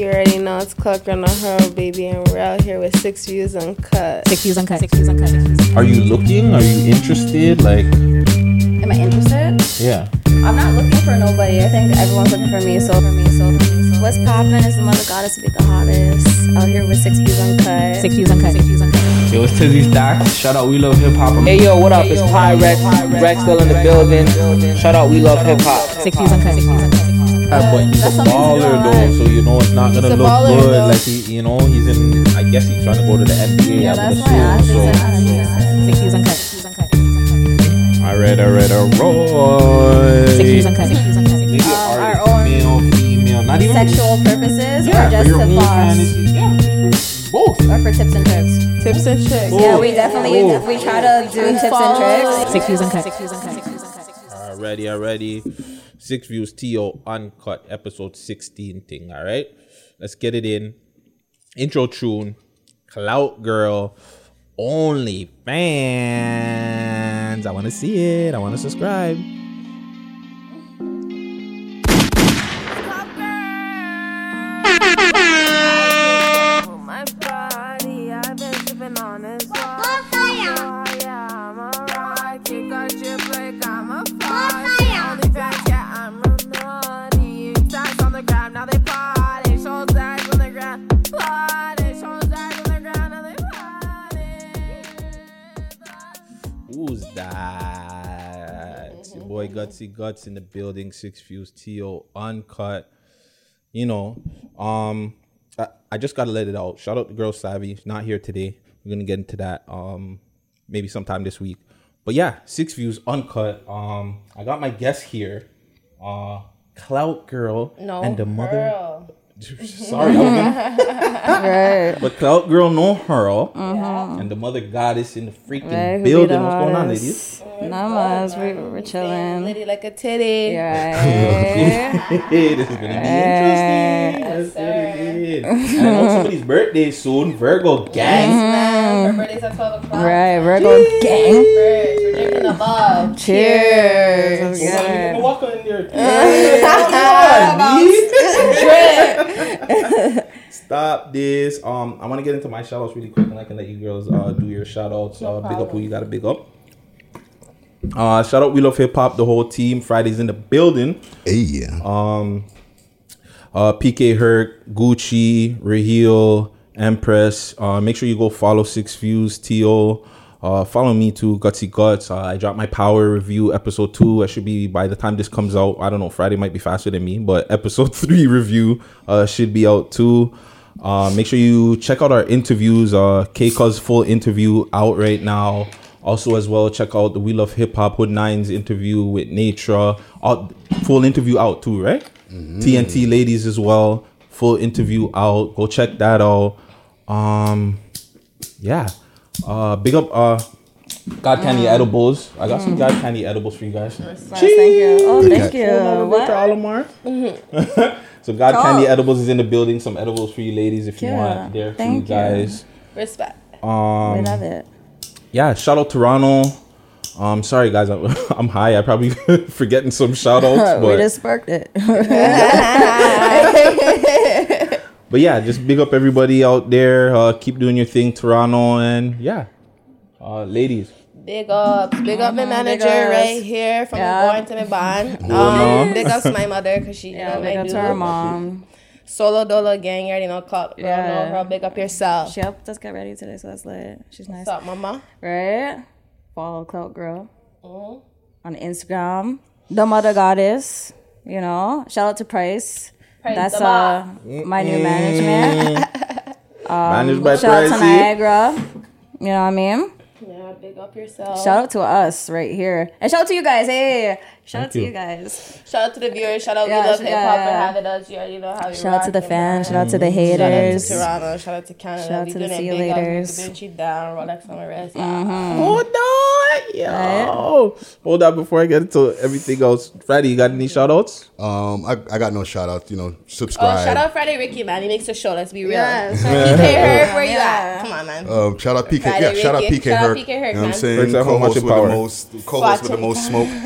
You already know it's Cluck on the Hurl, baby, and we're out here with six views uncut. Six views uncut. Six views uncut. Six views uncut. Are you looking? Are you interested? Like, Am I interested? yeah. I'm not looking for nobody. I think everyone's looking for me. So for me. So for me. So what's poppin' is the mother goddess to be the hottest. Out here with six views uncut. Six views uncut. Six views uncut. Yo, it's Tizzy Stacks. Shout out, we love hip hop. Hey yo, what up? It's Pyrex. Rex still in the building. Shout out, we love hip hop. Six views uncut. Six views uncut. Yeah, but he's a That's something baller though, so you know it's not gonna He's look baller, good. though. Like he, you know, he's in. I guess he's trying to go to the NBA. Yeah, I that's would why I asked. assume. Six So, views Six views uncut. Six views uncut. Six views uncut. I read, I read, I Roy. Six views uncut. Six views uncut. Six Maybe views an Um, our artist, own male, female, not even Sexual purposes yeah, or for just your to own boss? fantasy. Yeah, for both. Or for tips and tricks? Tips and tricks. Yeah, we definitely Oh. we try to do tips and follow- tricks. Six views uncut. Six views uncut. Six views uncut. Six views uncut. Already, already. Six views, TO uncut episode sixteen thing. All right, let's get it in. Intro tune, Clout Girl, only fans. I want to see it. I want to subscribe. Gutsy Guts in the building. Six views, TO uncut. You know, um, I, I just gotta let it out. Shout out to Girl Savvy. She's not here today. We're gonna get into that um maybe sometime this week. But yeah, six views uncut. Um, I got my guest here. Uh, Clout Girl No, and the mother. girl. Sorry, I was gonna- Right. but Clout Girl no Hurl mm-hmm. and the mother goddess in the freaking Right, building. the What's going on, ladies? Not much. We, we're chilling. Lady like a titty. Right. this is gonna be interesting. Let's get it in. And I know somebody's birthday soon. Virgo gang. Mm-hmm. Man, her birthday's at 12 o'clock. Right. Virgo gang. First, we're drinking the bug. Cheers. Hold on, Yeah. you can walk in there. Stop this. Um, I want to get into my shout outs really quick, and I can let you girls uh, do your shout outs. Uh, big up who you got to big up. Uh, shout out We Love Hip Hop, the whole team. Friday's in the building. Hey, yeah. Um, uh, PK Herc, Gucci, Raheel, Empress. Uh, make sure you go follow Six Views, TO. Uh, follow me to Gutsy Guts. Uh, I dropped my Power review episode two. I should be by the time this comes out. I don't know. Friday might be faster than me, but episode three review uh, should be out too. Uh, make sure you check out our interviews. Uh, K Cuz full interview out right now. Also, as well, check out the We Love Hip Hop Hood Nines interview with Natra. Out, full interview out too, right? TNT ladies as well. Full interview out. Go check that out. Um, yeah. Uh, big up. Uh, God Candy edibles. I got some God Candy edibles for you guys. Nice, thank you. Oh, thank you. What? Alamar. so God Cool. Candy edibles is in the building. Some edibles for you ladies if you want. There for Thank you you. guys. Respect. Um, We love it. yeah, shout out Toronto. Um, sorry guys, I'm, I'm high. I probably forgetting some shout outs, we but just sparked it. But yeah, just big up everybody out there. Uh, keep doing your thing, Toronto, and yeah, uh, ladies. Big ups. Big up my manager right here from Yeah. Born to my bond. Um, big ups to my mother because she, you yeah, know, big I up to our mom. Solo Dolo gang, you already know, club. Girl, Yeah. know her. Big up yourself. She helped us get ready today, so that's lit. She's nice. What's up, mama? Right? Follow Clout Girl Mm-hmm. on Instagram. The Mother Goddess. You know, shout out to Price. Price That's uh my new management. Managed by Shout out to Niagara. You know what I mean? Yeah, big up yourself. Shout out to us right here. And shout out to you guys. Hey, shout out to you. you guys. Shout out to the viewers. Shout out Yeah, We Love Hip Hop for yeah. having us. You already know how we Shout out to the rocking, fans. man. Shout out to the haters. Shout out to. Toronto. Shout out to Canada. Shout out we to the see you big up. laters. Da down. Rolex on my wrist. Hold on, yo. Hold on before I get into everything else. Friday, you got any shout outs? Um, I, I got no shout out. You know, Oh, subscribe. shout out Friday Ricky, man. He makes a show. Let's be real. Yeah, PK Herc, where you at? Come on, man. Um, shout out PK. Friday yeah, shout out Ricky. PK Shout out PK Herc, you know what I'm saying? Thanks, everyone. Co-host with the most, co-host with the most smoke.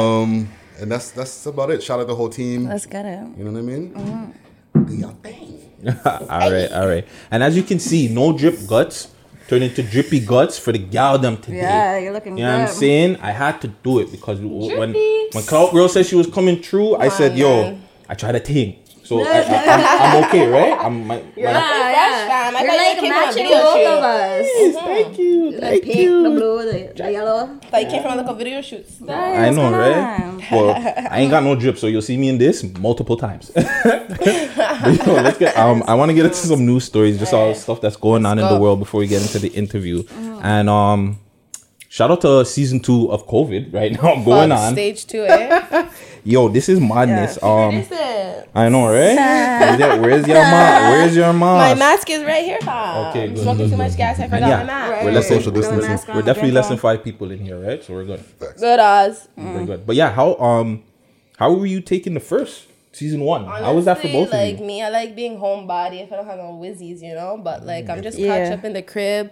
Um, and that's that's about it. Shout out the whole team. Let's get it. You know what I mean? Mm-hmm. Do your thing. all right, all right. And as you can see, no drip guts turned into drippy guts for the gal them today. Yeah, you're looking good. You know what I'm saying? I had to do it because w- when Drippy. when Clout Girl said she was coming through, I said, "Yo, man. I tried a thing." So I, am okay, right? I'm my, my- Yeah, fresh, yeah. fam. I You're thought you like came from a matching both of us. Thank you, The thank pink, you. the blue, the, the yellow. Like came from like a video shoots. I know, right? Well, I ain't got no drip, so you'll see me in this multiple times. but yo, let's get. Um, I want to get into some news stories, just all stuff that's going on in the world before we get into the interview. And um, shout out to season two of COVID right now going on. Stage two, eh? Yo, this is madness. Um, Listen, I know, right? Where's your, where's your ma? Where's your my mask? mask is right here, fam. Okay, good, Smoking good, too good. much gas, I forgot yeah, my mask. we're less Social distancing. mask we're definitely less than five people in here, right? So we're good. Good Oz. We're good. But yeah, how um, how were you taking the first season one? how was that for both like of you? Like me, I like being homebody if I don't have no whizzies, you know. But like I'm just Yeah. caught up in the crib.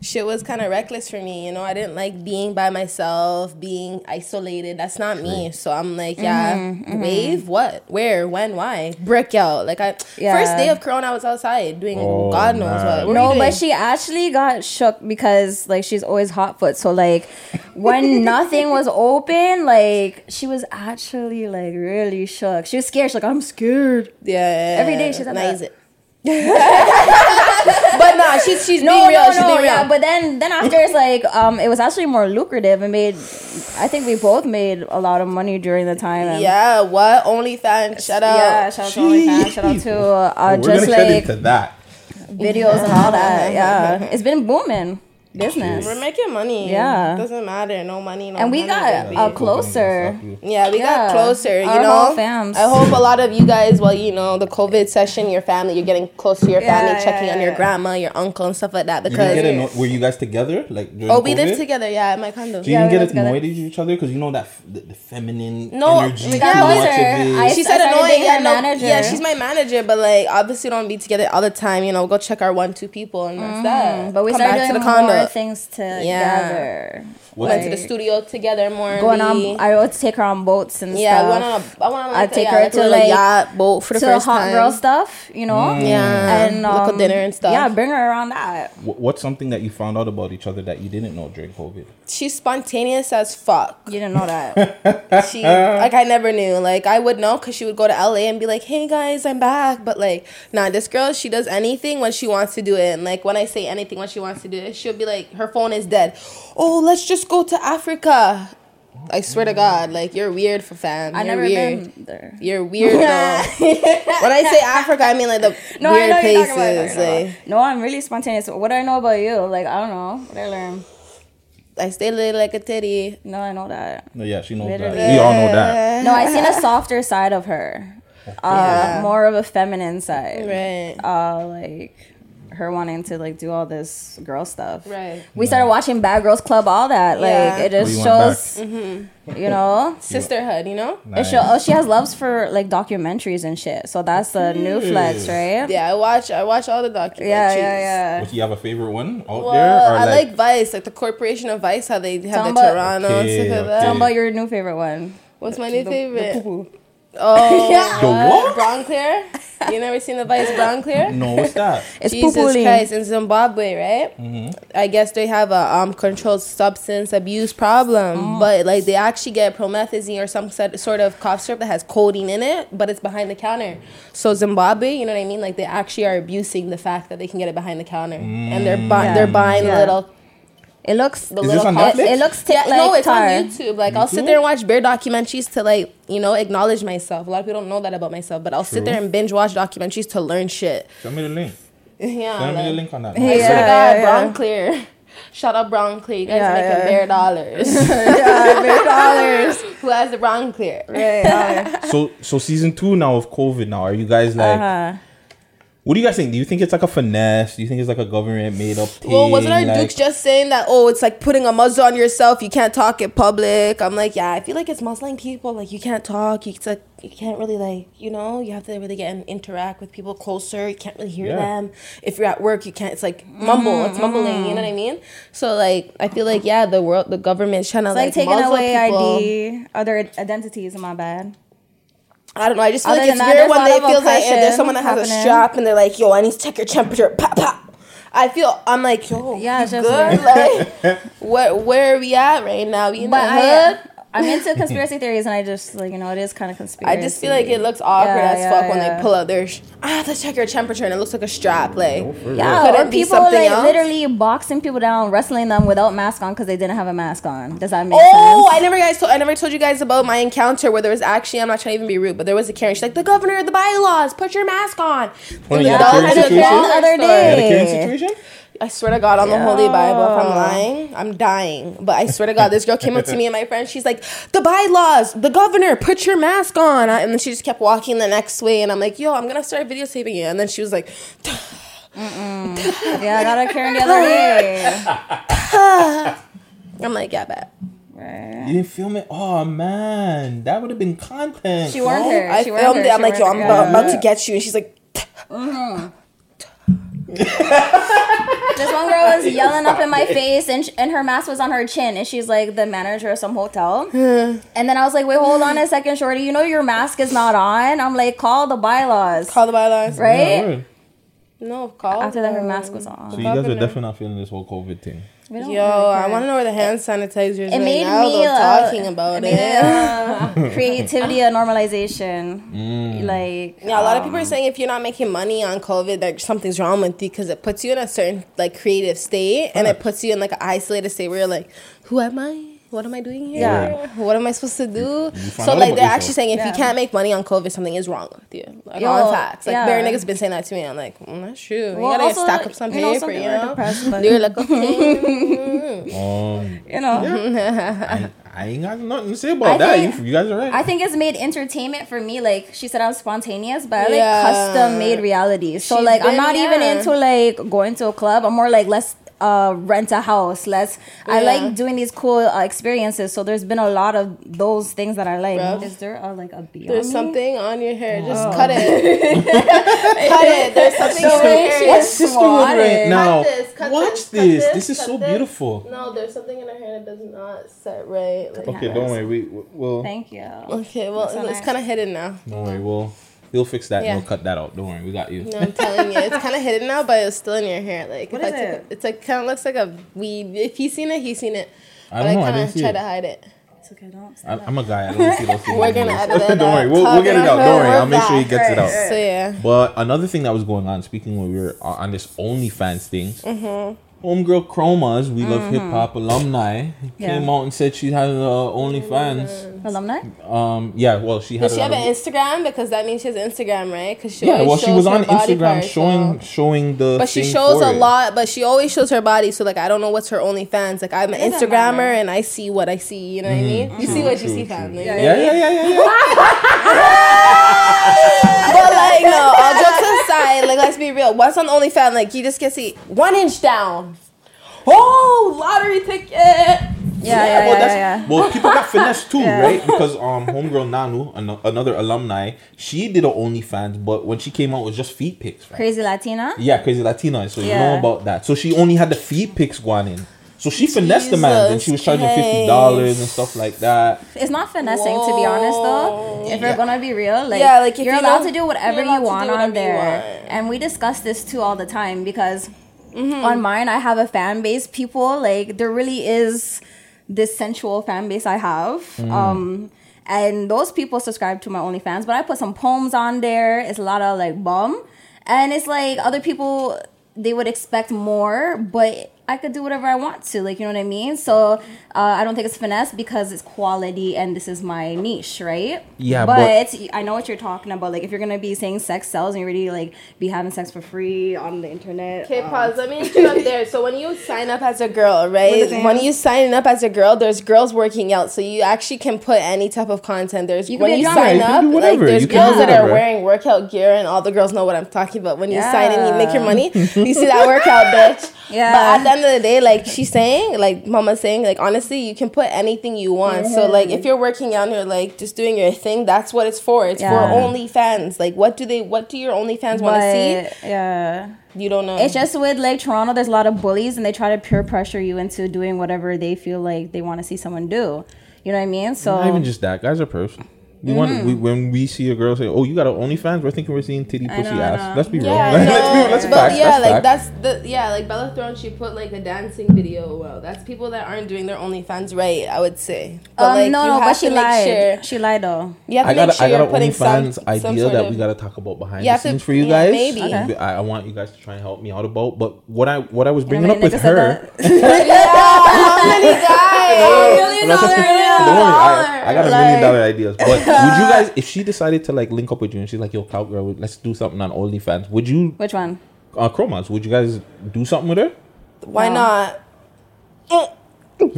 Shit was kind of reckless for me, you know. I didn't like being by myself, being isolated. That's not me. So I'm like, yeah, Mm-hmm, wave, what, where, when, why, brick out. Like I Yeah. first day of Corona, I was outside doing Oh, God knows man. what. what No, but she actually got shook because like she's always hot foot. So like when nothing was open, like she was actually like really shook. She was scared. She's like, I'm scared. yeah, Every day she's at nice it. but nah, she's she's No, being real. no, she's no, being real. yeah. But then then after it's like um it was actually more lucrative and made I think we both made a lot of money during the time. And yeah, what OnlyFans? Shout out. Yeah, shout out to OnlyFans, shout out to uh, We're just gonna like into that. videos and all that. Yeah, it's been booming business. We're making money. Yeah. it doesn't matter. No money. No And we money, got baby. uh, closer. Yeah, we Yeah. got closer. You Our know, whole fams. I hope a lot of you guys, well, you know, the COVID session, your family, you're getting close to your Yeah, family, yeah, checking on yeah, your grandma, your uncle, and stuff like that. Because didn't anno- were you guys together like during oh, we live COVID? together. Yeah, at my condo. So you Yeah, didn't we get live together. annoyed at each other because you know that f- the, the feminine No, energy. we got closer. of it. She said annoying. Yeah, no, manager. yeah, she's my manager, but like obviously don't be together all the time. You know, go check our one, two people, and that's that. Mm-hmm. But we Come started back to doing the condo. Things together. What- Went to the studio together more. Going on, I would take her on boats and yeah, stuff. went on a, I went on like I'd a, take yeah, her like a to, little like, yacht boat for the to first hot time. girl stuff, you know. Yeah, and little um, dinner and stuff. Yeah, bring her around that. What's something that you found out about each other that you didn't know during COVID? She's spontaneous as fuck. You didn't know that. She like I never knew. Like I would know because she would go to LA and be like, "Hey guys, I'm back." But like, nah, this girl, she does anything when she wants to do it. And like when I say anything when she wants to do it, she'll be like, her phone is dead. Oh, let's just go to Africa. I swear to God, like you're weird for fam. I You're never weird. been there. You're weird though. when I say Africa, I mean like the No, I weird know you're talking about places. it. Like No, I'm really spontaneous. What do I know about you? Like I don't know. What I learn? I stay lit like a titty. No, I know that. No, yeah, she knows Literally. that. We all know that. No, I seen a softer side of her. Uh, more of a feminine side. Right. Uh, like her wanting to like do all this girl stuff. Right. We started watching Bad Girls Club, all that. Like Yeah. it just you went shows, mm-hmm. you know. Sisterhood, you know? It show, oh, she has loves for like documentaries and shit. So that's the new flex, right? Yeah, I watch I watch all the documentaries. yeah, yeah. yeah. Do you have a favorite one out Well, there? Or I like, like Vice, like the Corporation of Vice, how they have Tell the 'em about- Toronto and Okay, okay. that. Tell 'em about your new favorite one. What's my new The- favorite? The poo-poo. Oh, The what? BronCleer. You never seen the Vice BronCleer? No, what's that? It's Jesus poo-poo Christ, in Zimbabwe, right? Mm-hmm. I guess they have a um controlled substance abuse problem, Mm. but like they actually get promethazine or some sort sort of cough syrup that has codeine in it, but it's behind the counter. So Zimbabwe, you know what I mean? Like they actually are abusing the fact that they can get it behind the counter, and they're bu- Yeah. they're buying Yeah. little It looks. the Is little this on cups. Netflix? It looks thick Yeah, like no, it's tar. on YouTube. Like I'll sit there and watch bear documentaries to like you know acknowledge myself. A lot of people don't know that about myself, but I'll sit there and binge watch documentaries to learn shit. Send me the link. Yeah, Send me the link on that. I swear to Yeah, God, yeah, Brown yeah. Clear. Shout out BronCleer. You guys Yeah, are making yeah. bare dollars. yeah, bare dollars. Who has the BronCleer? Right. so, so season two now of COVID. Now, are you guys like? Uh-huh. What do you guys think? Do you think it's like a finesse? Do you think it's like a government made up thing? Well, wasn't our like, Dukes just saying that? Oh, it's like putting a muzzle on yourself. You can't talk in public. I'm like, yeah, I feel like it's muzzling people. Like you can't talk. You, it's like you can't really like, you know, you have to really get and interact with people closer. You can't really hear Yeah. them. If you're at work, you can't. It's like mumble. It's mumbling. You know what I mean? So like, I feel like yeah, the world, the government's trying to It's like, like taking muzzle away people. ID, other identities. My bad. I don't know. I just feel Other like it's weird when they feel like there's someone that has a strap and they're like, "Yo, I need to check your temperature." Pop, pop. I feel I'm like, yo, Yeah, you good. Like, where where are we at right now? We in But the hood. I'm into conspiracy theories, and I just like you know it is kind of conspiracy. I just feel like it looks awkward Yeah, as yeah, fuck when they pull out their. Sh- I have to check your temperature, and it looks like a strap. Like, Yeah, Could or it people something like else? literally boxing people down, wrestling them without mask on because they didn't have a mask on. Does that make oh, sense? Oh, I never guys told I never told you guys about my encounter where there was actually I'm not trying to even be rude, but there was a Karen. She's like, the governor, the bylaws, put your mask on. Oh, And you the had a dog Karen had a situation? dollar The other day. You had a Karen situation? I swear to God, on the Holy Bible, if I'm lying, I'm dying. But I swear to God, this girl came up to me and my friend. She's like, "The bylaws, the governor, put your mask on." And then she just kept walking the next way, and I'm like, "Yo, I'm gonna start videotaping you." And then she was like, Yeah, I got a Karen the other day. "I'm like, yeah, bet." You didn't film it? Oh man, that would have been content. She warned her. I She filmed her, it. I'm she like, "Yo, I'm about, about to get you," and she's like, This one girl was yelling up in my face, and sh- and her mask was on her chin, and she's like the manager of some hotel. and then I was like, wait, hold on a second, shorty. You know your mask is not on. I'm like, call the bylaws, "Call the bylaws." right? Yeah. No, call. After that, her mask was on. So you guys are definitely not feeling this whole COVID thing. We don't Yo, really I want to know where the hand sanitizer is It right made now. me though, uh, talking about it it. uh, creativity and normalization. Mm. Like Yeah, a lot of people are saying if you're not making money on COVID, that something's wrong with you because it puts you in a certain like creative state and it puts you in like an isolated state where you're like, who am I? What am I doing here? Yeah. What am I supposed to do? So like they're actually saying if you can't make money on COVID, something is wrong with you. Like Yo, on facts. Like yeah. bare niggas been saying that to me. I'm like, mm, that's true. You gotta also, stack up some you know, paper, some You're know. depressed, but- You're like, okay. Um, you know. I, I ain't got nothing to say about I that. think- you, you guys are right. I think it's made entertainment for me. Like she said, I was spontaneous, but I like custom made realities. So She's like, I'm been- not even into like going to a club. I'm more like let's uh rent a house. Let's. I like doing these cool uh, experiences. So there's been a lot of those things that I like. Bruv. Is there a, like a bee? There's on me? something on your hair. Just Oh. cut it. cut it. There's something on your hair. Watch sisterhood right Swatted. now. Cut this, cut Watch this, this. this, This is cut so this. beautiful. No, there's something in her hair that does not set right. Like, Okay, don't worry. We we'll Thank you. okay, well, so it's nice. kind of hidden now. don't worry. We'll we'll fix that. Yeah. and We'll cut that out. Don't worry. We got you. No, I'm telling you, it's kind of hidden now, but it's still in your hair. Like, What if took it? it's like kind of looks like a weed. If he's seen it, he's seen it. I don't know. I kind didn't of see try it. to hide it. It's okay. Don't. I, I'm a guy. I don't see those things. We're gonna edit it Don't worry. out. We'll, we'll get it out. Talking Don't worry. I'll make sure he that. gets it out. So yeah, But another thing that was going on, speaking when we were on on this OnlyFans thing, Mm-hmm. homegirl Chromas, we love hip hop alumni, Yeah. came out and said she had uh, OnlyFans. Alumni. Um, yeah, well, she had. does she have lot an Instagram? Because that means she has Instagram, right? Because she yeah, well, she was on Instagram parts, showing so- showing the. But she thing shows for a it. lot, but she always shows her body. So like, I don't know what's her OnlyFans. Like, I'm an Instagrammer, matter. and I see what I see. You know what I mean? You see what you see, fam. you know what I Yeah, yeah, yeah, yeah, yeah. But like, no, all jokes aside, like, let's be real. What's on OnlyFans? Like, you just can see one inch down. Oh, lottery ticket. Yeah, yeah, well, yeah, that's- yeah. well, people got finessed too, Yeah. right? Because um, homegirl Nanu, an- another alumni, she did a OnlyFans, but when she came out, it was just feet pics. Right? Crazy Latina. Yeah, crazy Latina. So you know about that. So she only had the feet pics going in. So she finessed the man, and she was charging Jesus fifty dollars and stuff like that. It's not finessing, to be honest, though. If we're gonna be real, like, Yeah, like, if you're you allowed to do whatever you're allowed you to want do on there, want. Mm-hmm. and we discuss this too all the time because on mine I have a fan base. People like there really is this sensual fan base I have. Mm. Um, and those people subscribe to my OnlyFans, but I put some poems on there. It's a lot of like bum, and it's like other people they would expect more, but I could do whatever I want to. Like you know what I mean. So uh, I don't think it's finesse because it's quality, and this is my niche, right? Yeah, but, but- I know what you're talking about. Like if you're gonna be saying sex sells and you're already like be having sex for free on the internet. Okay, um, pause. Let me interrupt there. So when you sign up as a girl, right? When you sign up as a girl, there's girls working out, so you actually can put any type of content. There's You can when you drummer. sign Yeah, up, do like there's You girls that are wearing workout gear, and all the girls know what I'm talking about. When you sign in, you make your money. You see that workout, bitch. Yeah. But at the end of the day, like she's saying, like Mama's saying, like honestly, you can put anything you want. So like if you're working out and you're like just doing your thing, that's what it's for. It's Yeah. for OnlyFans. Like what do they? What do your OnlyFans want to see? Yeah. You don't know. It's just with like Toronto, there's a lot of bullies and they try to peer pressure you into doing whatever they feel like they want to see someone do. You know what I mean? So Not even just that. Guys are pros. We want we, when we see a girl say, "Oh, you got an OnlyFans," we're thinking we're seeing titty, pussy, know, ass. know. Let's be real. Yeah, let's be no, let's but facts. yeah, that's like facts. that's the yeah, like Bella Thorne. She put like a dancing video. Well, that's people that aren't doing their OnlyFans right. I would say. But, Um, like, no, you no, have but she make lied. Sure, She lied though. you have to I got make a, sure I got you're an putting some, OnlyFans some idea sort that of- we got to talk about behind You the have to- scenes for you yeah, guys. maybe. Okay. I, I want you guys to try and help me out about. But what I what I was bringing up with her. that? How many guys? Million Don't dollar worry, I, I got a million Like- dollar ideas. But would you guys, if she decided to like link up with you and she's like, "Yo, cowgirl, let's do something on OnlyFans," would you, Which one? uh, Chromas, would you guys do something with her? Why No. not?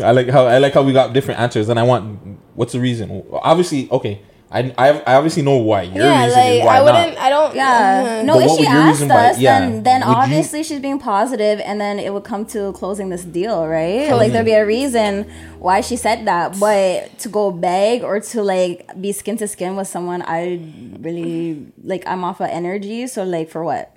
I like how I like how we got different answers, and I want what's the reason? Obviously, okay, I I, I obviously know why. Your yeah, reason like is why I wouldn't. not. I don't. Yeah. No, But if she asked reason why- us, yeah, then then would you- obviously she's being positive, and then it would come to closing this deal, right? Like there'd be a reason why she said that. But to go beg or to like be skin to skin with someone, I really like. I'm off of energy, so like for what?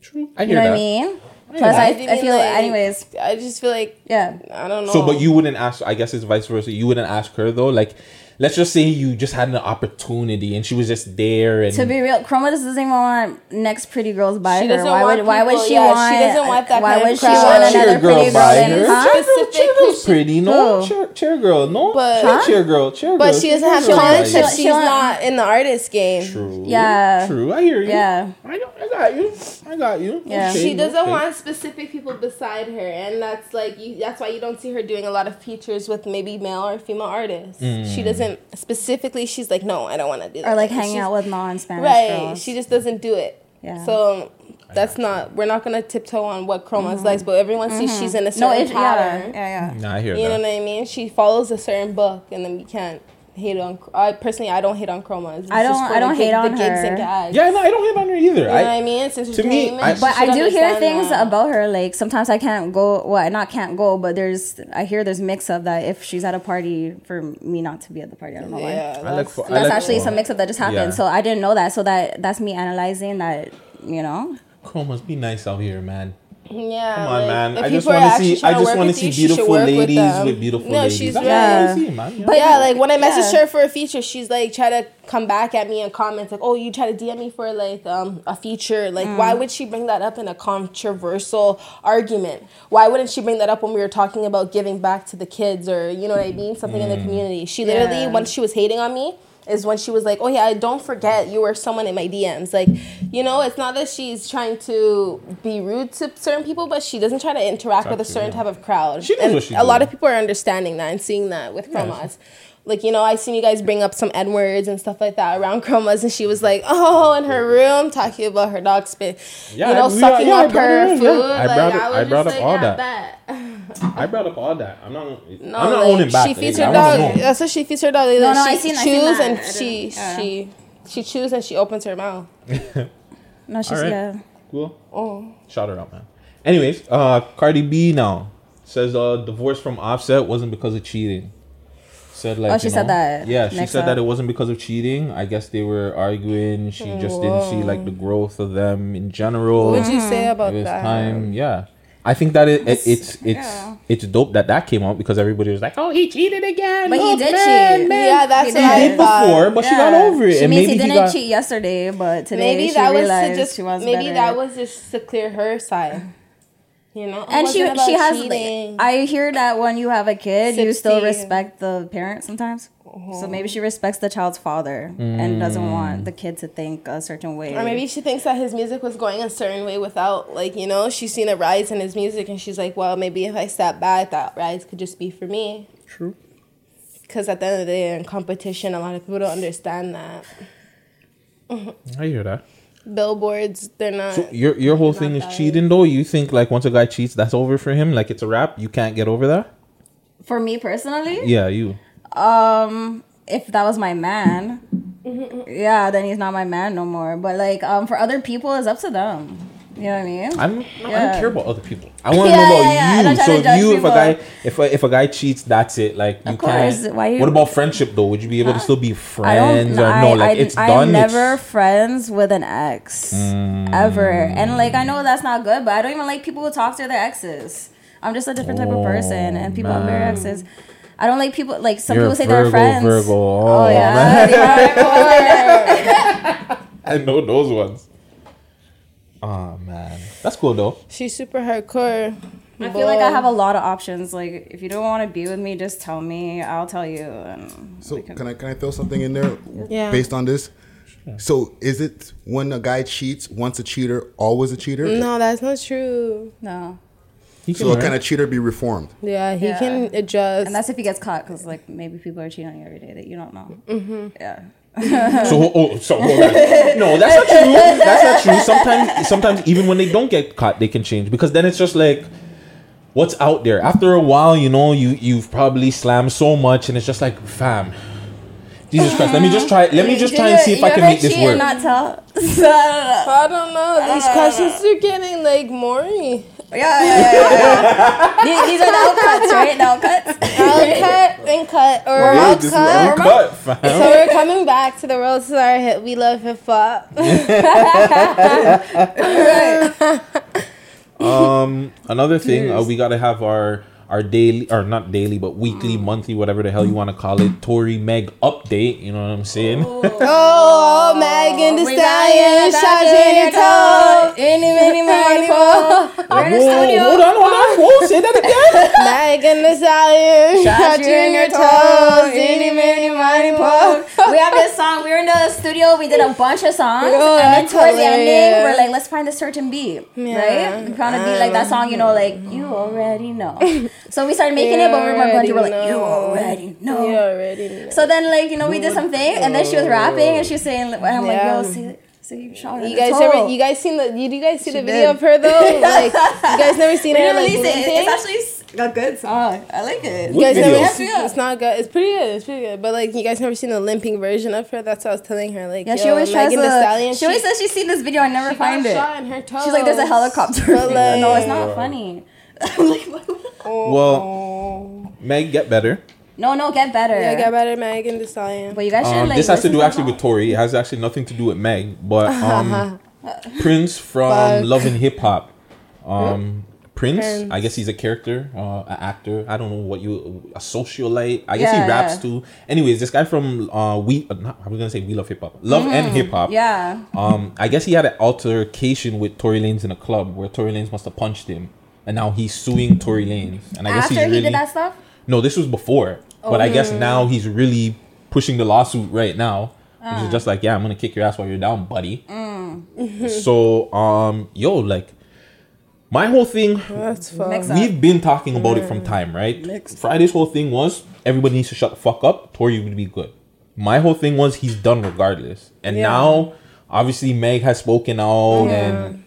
True, I You know that. what I mean? Plus, I, I I feel. like, anyways, I just feel like yeah. I don't know. So, but you wouldn't ask. I guess it's vice versa. You wouldn't ask her though. Like, let's just say you just had an opportunity and she was just there, and To be real, Chroma doesn't even want next pretty girls by She her. Why want would why would she yeah, want? she doesn't want that why kind of would she crowd. want cheer another girl pretty girl? by her. Huh? Cheer girl, cheer girl's pretty, no? Cheer, cheer girl, no? But- Cheer- cheer girl, cheer girl. But she doesn't have girl context. She'll- She's she'll- not in the artist game. True. Yeah. True. I hear you. Yeah. I, know, I got you. I got you. Yeah. Okay, She doesn't okay. want specific people beside her, and that's like you. That's why you don't see her doing a lot of features with maybe male or female artists. Mm. She doesn't specifically. She's like, no, I don't want to do that. Or like hanging She's- out with non-Spanish Right. girls. She just doesn't do it. Yeah. So that's not. We're not gonna tiptoe on what Chroma's likes, but everyone sees she's in a Mm-hmm. no, certain yeah, pattern. yeah, yeah. Nah, I hear You know what I mean? She follows a certain book, and then we can't hate on. I personally, I don't hate on Chroma. It's I don't- for I don't gig- hate on the gigs her. and gags. Yeah, no, I don't hate on her either. You know what I, I mean? Since to me, entertainment, I- she But I do hear things that. about her. Like sometimes I can't go. Well, not can't go, but there's. I hear there's mix up that if she's at a party, for me not to be at the party. I don't know why. Yeah, I like that's, for- I That's actually for- some mix up that just happened. Yeah. So I didn't know that. So that that's me analyzing that. You know. Chromas, be nice out here, man. Yeah. Come on, like, man. I just want to see. I just want to see you, beautiful work with ladies with, beautiful No, ladies. she's That's right. what I Yeah. see, man. Yeah. But- yeah, like when I messaged Yeah. her for a feature, she's like try to come back at me and comments like, "Oh, you try to DM me for like um a feature." Like, why Mm. would she bring that up in a controversial argument? Why wouldn't she bring that up when we were talking about giving back to the kids or you know what I mean, something in the community? She literally Yeah. when she was hating on me is when she was like, "Oh yeah, I don't forget you were someone in my DMs." Like, you know, it's not that she's trying to be rude to certain people, but she doesn't try to interact with a certain yeah. type of crowd. She knows and what she's a lot of people are understanding that and seeing that with chromas. Like, you know, I seen you guys bring up some N words and stuff like that around chromas, and she was like, oh, in her room, talking about her dog spit, Yeah, you know, I- sucking yeah, up brought her up, food. yeah. I like, brought I was I just brought up like, all yeah, that. bet. I brought up all that. I'm not. No, I'm not like, owning back. She feeds lady. her dog. know. That's what she feeds her dog. Like, No, no, she I seen- I seen chews that. and I she yeah. she she chews and she opens her mouth. No, she's All right. yeah. Cool. Oh. Shout her out, man. Anyways, uh, Cardi B now says uh, divorce from Offset wasn't because of cheating. Said like Oh, she you said know- that Yeah, she said up. that it wasn't because of cheating. I guess they were arguing. She just didn't see like the growth of them in general. What would you say about it was that? time. Yeah. I think that it, it, it's it's yeah. it's dope that that came out because everybody was like, "Oh, he cheated again." But he Oh, did man, cheat. man." Yeah, that's He what did. I He did thought. before, but she got over it, She and means maybe he he didn't got. cheat yesterday, but today Maybe she that was realized to just she was maybe better. that was just to clear her side. You know, It and she she has. cheating. I hear that when you have a kid, you still respect the parent sometimes. So oh. maybe she respects the child's father and doesn't want mm. the kid to think a certain way. Or maybe she thinks that his music was going a certain way without, like, you know, she's seen a rise in his music and she's like, well, maybe if I step back, that rise could just be for me. True. Because at the end of the day, in competition, a lot of people don't understand that. I hear that. Billboards, they're not. So your your whole thing is that. cheating though. You think like once a guy cheats, that's over for him. Like it's a wrap. You can't get over that. For me personally, Yeah, you. um, if that was my man, yeah, then he's not my man no more. But like, um, for other people, it's up to them. You know what I mean? I'm, I don't care about other people. I want to Yeah, know about yeah, yeah. You. So if you, if a guy, if a, if a guy cheats, that's it. Like you Of course. can't. Why you- what about friendship though? Would you be able to still be I friends or I, no? Like I, it's I'm never It's, friends with an ex Mm. ever, and like I know that's not good, but I don't even like people who talk to their exes. I'm just a different type of person, Oh, and people have their exes. I don't like people like some You're people say Virgo, they're friends. Virgo. Oh, Oh, yeah. Yeah. I know those ones. Oh man, that's cool though. She's super hardcore. I feel like I have a lot of options. Like if you don't want to be with me, just tell me. I'll tell you. And So can I can I throw something in there Yeah. based on this? So is it when a guy cheats, once a cheater, always a cheater? No, that's not true. no. He can So learn. can a cheater be reformed? Yeah, he Yeah. can adjust. And that's if he gets caught, because like maybe people are cheating on you every day that you don't know. Mm-hmm. Yeah. So, oh, so hold on. No, that's not true. That's not true. Sometimes, sometimes even when they don't get caught, they can change because then it's just like what's out there. After a while, you know, you you've probably slammed so much, and it's just like, fam, Jesus Christ. Let me just try. Let me just try and see if I can make this work. not tell. I don't know. These questions are getting like more. Yeah, yeah, yeah, yeah. these, these are the outcuts, right? The outcuts. I'll cut and cut or Yeah, I'll this is cut. fam. So we're coming back to the world star hit. We love hip hop. Um, another thing, uh, we gotta have our our daily or not daily, but weekly, mm. monthly, whatever the hell you want to call it, Tory Meg update. You know what I'm saying? Oh, Megan Thee We got Stallion, you, shot got you in your toe. Any, many, many, mo. We're in the Whoa, studio. hold on, hold on. Whoa, say that again. Megan Thee Stallion, shot you in your toes. Eeny, meeny, miny, mo. We have this song. We were in the studio. We did a bunch of songs, Oh, and then towards the ending, we're like, let's find a certain beat, right? We found a beat like that song, you know, like you already know. So we started making it, but we were. We're like, you already know. You already know. So then, like, you know, we did something, and then she was rapping, and she was saying, and I'm like, Yeah. yo, see, see, you shot her in You guys ever? You guys seen the? You, you guys see the video did. of her though? Like you guys never seen her like it. It's actually a good song. I like it. You guys never, video? it's, it's not good. It's pretty good. It's pretty good. But like, you guys never seen the limping version of her? That's what I was telling her. Like, Yeah, she yo, always tries Megan to. Thee Stallion. she always says she's seen this video. I never she got find it. shot in her toes. She's like, there's a helicopter. But, like- no, it's not funny. I'm like, what? Well, Meg, get better. no, no, get better. Yeah, get better, Megan Thee Stallion. But you guys should Um, like. this has to do actually with Tory. It has actually nothing to do with Meg, but um, Prince from Fuck. Love and Hip Hop. Um, Prince, Prince. I guess he's a character, uh, an actor. I don't know what you a socialite. I guess Yeah, he raps yeah. too. Anyways, this guy from uh, we uh, not, I was gonna say we love hip hop, love and hip hop. Mm-hmm. Yeah. Um, I guess he had an altercation with Tory Lanez in a club where Tory Lanez must have punched him, and now he's suing Tory Lanez. And I guess After he's he really did that stuff. no, this was before. But I guess now he's really pushing the lawsuit right now. Which is just like, yeah, I'm gonna kick your ass while you're down, buddy. so, um, yo, like, my whole thing That's fun. we've been talking about it from mm. time, right? Friday's whole thing was everybody needs to shut the fuck up. Tory would be good. My whole thing was he's done regardless, and Yeah. now obviously Meg has spoken out, and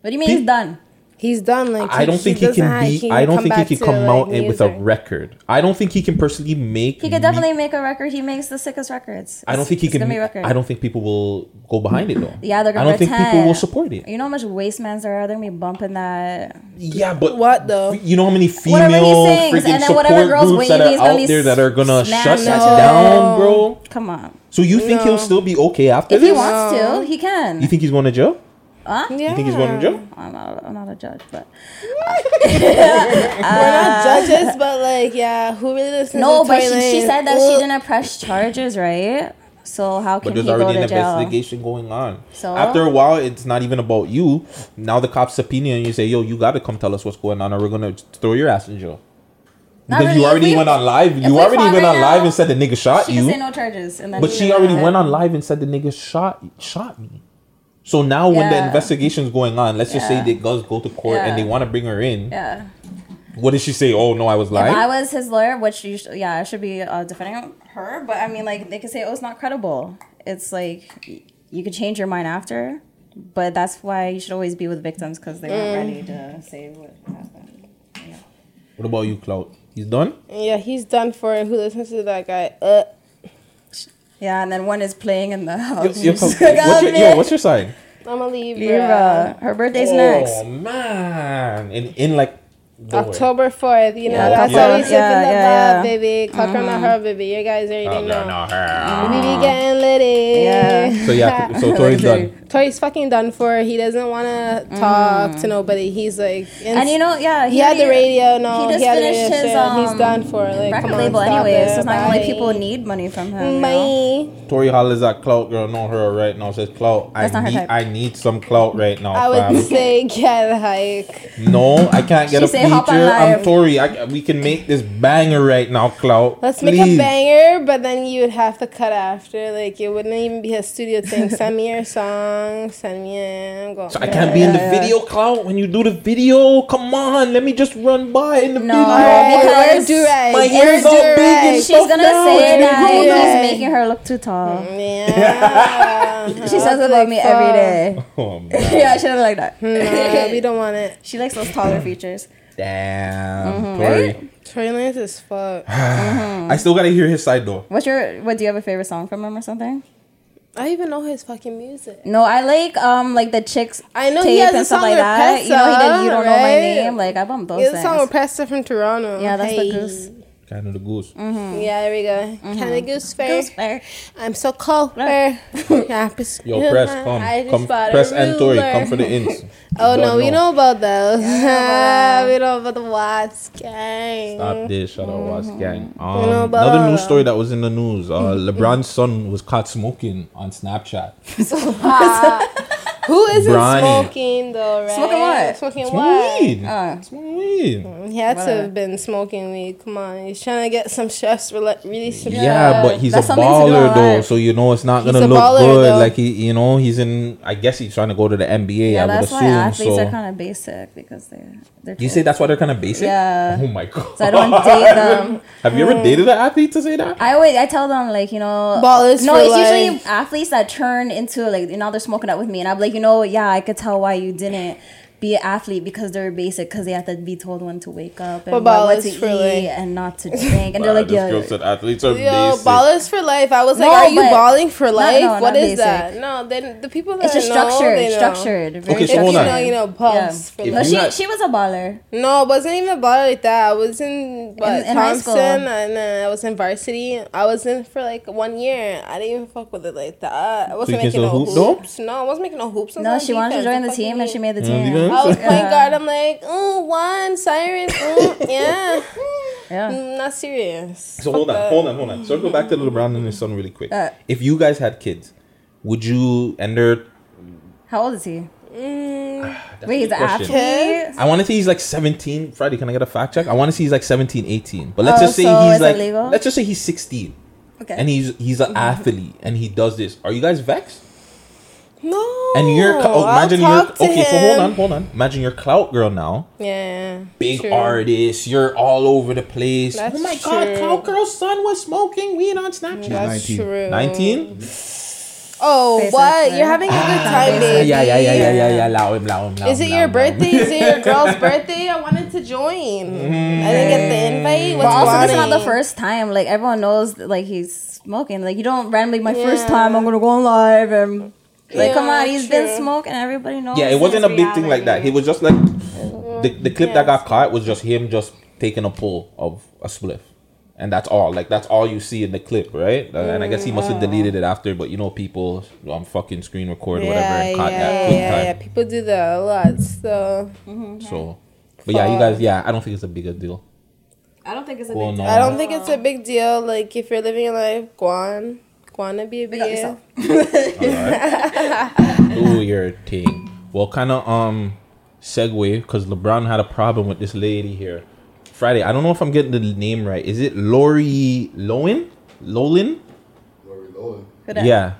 What do you mean he's done? He's done. Like I don't think he can be. he I don't think he can to, come like, out in- with a record. I don't think he can personally make. He could me- definitely make a record. He makes the sickest records. I don't think he it's can. gonna be a record. I don't think people will go behind it though. Yeah, they're gonna. I don't think people will support it. You know how much wastemans there are. They're gonna be bumping that. Yeah, but What though? You know how many Whatever he female sings, freaking and then support whatever girls groups that wavy are out there that are gonna shut smashed that No. down, bro? Come on. So you think he'll still be okay after If he wants to, he can. You think he's going to jail? Huh? Yeah. You think he's going to jail? I'm not. I'm not a judge, but We're not uh, judges, but like, yeah, who really listens? no. to But she, she said that Well, she didn't press charges, right? So how can But there's he go already to an jail? investigation going on. So? after a while, it's not even about you. Now the cops subpoena and you say, "Yo, you got to come tell us what's going on, or we're gonna throw your ass in jail." Not Because you really. If already we- went on live. You we already went right on live now, and said the nigga shot She you. can say no charges, and then But she already went on live and said the nigga shot shot me. So now when the Yeah. investigation's going on, let's just say Yeah. they does go to court and they want to bring her in. Yeah. What did she say? Oh no, I was If lying. I was his lawyer, which you sh- yeah, I should be uh, defending her. But I mean, like they could say, "Oh, it's not credible." It's like y- you could change your mind after, but that's why you should always be with victims because they weren't ready to say what happened. Yeah. what about you, Clout? He's done. Yeah, he's done for. Who listens to that guy? Uh, Yeah, and then one is playing in the Yo, house. yo, what's, your, yo, what's your sign? I'm gonna leave. Libra. Her birthday's oh next. man, in in like don't. October 4th, you know, Yeah, that's yeah. how we sip Yeah, the yeah, love, yeah. baby. Cock on the her, mm-hmm. baby. You guys already Oh, know. no, no, her. We be getting litty. Yeah. So yeah, so Tory's done. Tory's fucking done for. He doesn't want to talk to nobody. He's like, in- Mm. And you know, yeah, he, had the radio. No, he just had the finished radio his um, He's done for. Like, record on, label stop anyway. it. So it's not even like people need money from him. you know? Bye. Tory hollers at clout girl. Know her right now. Says clout. I That's not her need. type. I need some clout right now. I would fam. say get hike. No, I can't get She a say feature. I'm live. Tory. I, we can make this banger right now, clout. Let's make a banger, but then you would have to cut after. Like it wouldn't even be a studio thing. send me your song. Send me a go. So I can't be in the video, clout. When you do the video, come on, let me just run by in the No, video. Alright, because wear do-rag. My Wear hair's all big and do-rag. She's stuff gonna now. say It's that been he's going. making her look too tall. Yeah. She says it about me every day. Oh, man. yeah, she doesn't like that. Nah, we don't want it. She likes those taller features. Damn, Mm-hmm. Tori. Tory Lanez is fuck. I still gotta hear his side though. What's your? What do you have a favorite song from him or something? I even know his fucking music. No, I like um like the chicks. I know tape he has and a stuff song like with that. you know he did. You don't know my name. Like I bump those He has a song with. Pesta from Toronto. Yeah, that's the goose. Kind of the goose. Yeah, there we go. Kind of goose fair. Mm-hmm. Goose fair. I'm so cold. Fair. yeah, pers- Yo, press, come, I just come, bought a press and Tory, come for the ins. Oh You no, don't we know about those. we know about the Watts gang. Stop this, shut up, Watts gang. know Um, about another news story that was in the news. Uh, LeBron's son was caught smoking on Snapchat. Who isn't Bronny. smoking though, right? Smoking what? Smoking Smoking what? weed. Uh, Smoking weed. He had to have been smoking weed. Come on, he's trying to get some chefs rela- release some. Yeah, but he's a That's something to do baller though, so you know it's not He's gonna look baller, good. though. Like he, you know, he's in. I guess he's trying to go to the NBA. yeah, I would that's why athletes so are kind of basic because they're they're. you say that's why they're kind of basic. Yeah. Oh my god. So I don't date them. Have you ever dated an athlete to say that? I always I tell them like you know Ballers no for it's life. usually athletes that turn into like you know they're smoking up with me and I'm like you know yeah I could tell why you didn't be an athlete because they're basic because they have to be told when to wake up and But what, what to eat life. and not to drink and they're like this girl yeah said athletes are Yo, basic. ballers for life. I was like, No, are you balling for life? no, what not is basic. that? No, then the people that it's just know, structured they know. structured very Okay, so If hold you on. know, you know, pulse for If no she had- she was a baller No, it wasn't even a baller like that. I was in, what, in high Thompson school. and uh, I was in varsity. I was in for like one year. I didn't even fuck with it like that. I wasn't you making no still hoops. No, I wasn't making no hoops. No she wanted to join the team and she made the team defense. I was Yeah. point guard. I'm like, oh, one siren. Mm, yeah, yeah Mm, not serious. So hold on, hold on, hold on. Circle back to LeBron and his son really quick. Uh. if you guys had kids, would you and their how old is he Mm, wait he's an athlete I want to say he's like 17. Friday, can I get a fact check? I want to say he's like 17, 18. But let's Oh, just say so he's like illegal? let's just say he's 16 okay and he's he's an athlete and he does this. Are you guys vexed? No. And you're oh, I'll imagine you're talk to okay. So hold on, hold on. Imagine you're clout girl now, Yeah. big true. artist. You're all over the place. That's oh my god, clout girl's son was smoking weed on Snapchat. That's 19. true. 19. Oh, Basic, what? right? You're having a good Ah, time, basic. baby. Yeah, yeah, yeah, yeah, yeah, yeah. Allow him, allow him. allow Is it allow your him, allow him. birthday? Is it your girl's birthday? I wanted to join. I didn't get the invite. But also, this is not the first time. Like everyone knows, like he's smoking. Like you don't randomly. My first time, I'm gonna go on live and like, come on, he's been true. smoking. Everybody knows. Yeah, it wasn't a his big thing like that. He was just like the, the clip that got caught was just him just taking a pull of a spliff. And that's all. Like that's all you see in the clip, right? Uh, and I guess he must have deleted it after, but you know, people um fucking screen record or whatever and caught yeah, that yeah, yeah, time. yeah. People do that a lot. So So, but yeah, you guys, yeah, I don't think it's a big deal. I don't think it's a Well, big no. deal. I don't think it's a big deal. Like if you're living your life, go on, go on and be a Big up big yourself. Do your thing. Well, kind of um segue because LeBron had a problem with this lady here. Friday, I don't know if I'm getting the name right. Is it Lori Lowen? Lolin? Who that? Yeah.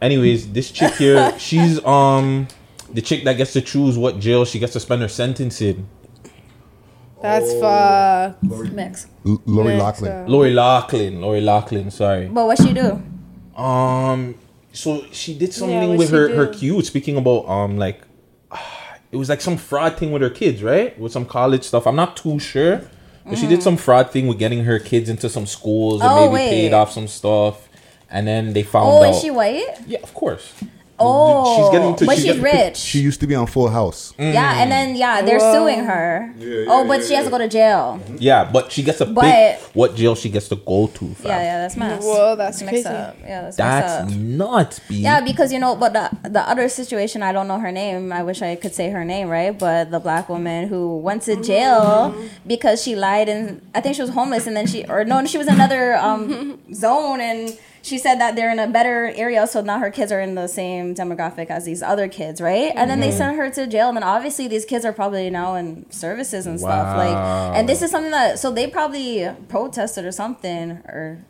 Anyways, this chick here, she's um the chick that gets to choose what jail she gets to spend her sentence in. That's fuck. Mix. L- Lori Next, Loughlin. uh, Lori Loughlin. Lori Loughlin, sorry. But what she do? Um so she did something what with her her cute speaking about um like it was like some fraud thing with her kids, right? With some college stuff. I'm not too sure. But she did some fraud thing with getting her kids into some schools and Mm-hmm. Oh, maybe wait. paid off some stuff. And then they found Oh, out. is she white? yeah, of course. Oh, she's getting to but she's she's rich. She used to be on Full House. yeah, and then yeah, they're Whoa. suing her. oh, but she has to go to jail. Yeah, but she gets a But- pick what jail she gets to go to. Fam. Yeah, yeah, that's mess. Whoa, that's Mix crazy. up. Yeah, that's, That's messed up. nuts, B. Yeah, because you know, but the the other situation, I don't know her name. I wish I could say her name, right? But the black woman who went to jail because she lied and I think she was homeless, and then she or no, she was another um, zone, and she said that they're in a better area, so now her kids are in the same demographic as these other kids, right? And then they sent her to jail, and then obviously these kids are probably now in services and stuff, like, and this is something that so they probably protested or something or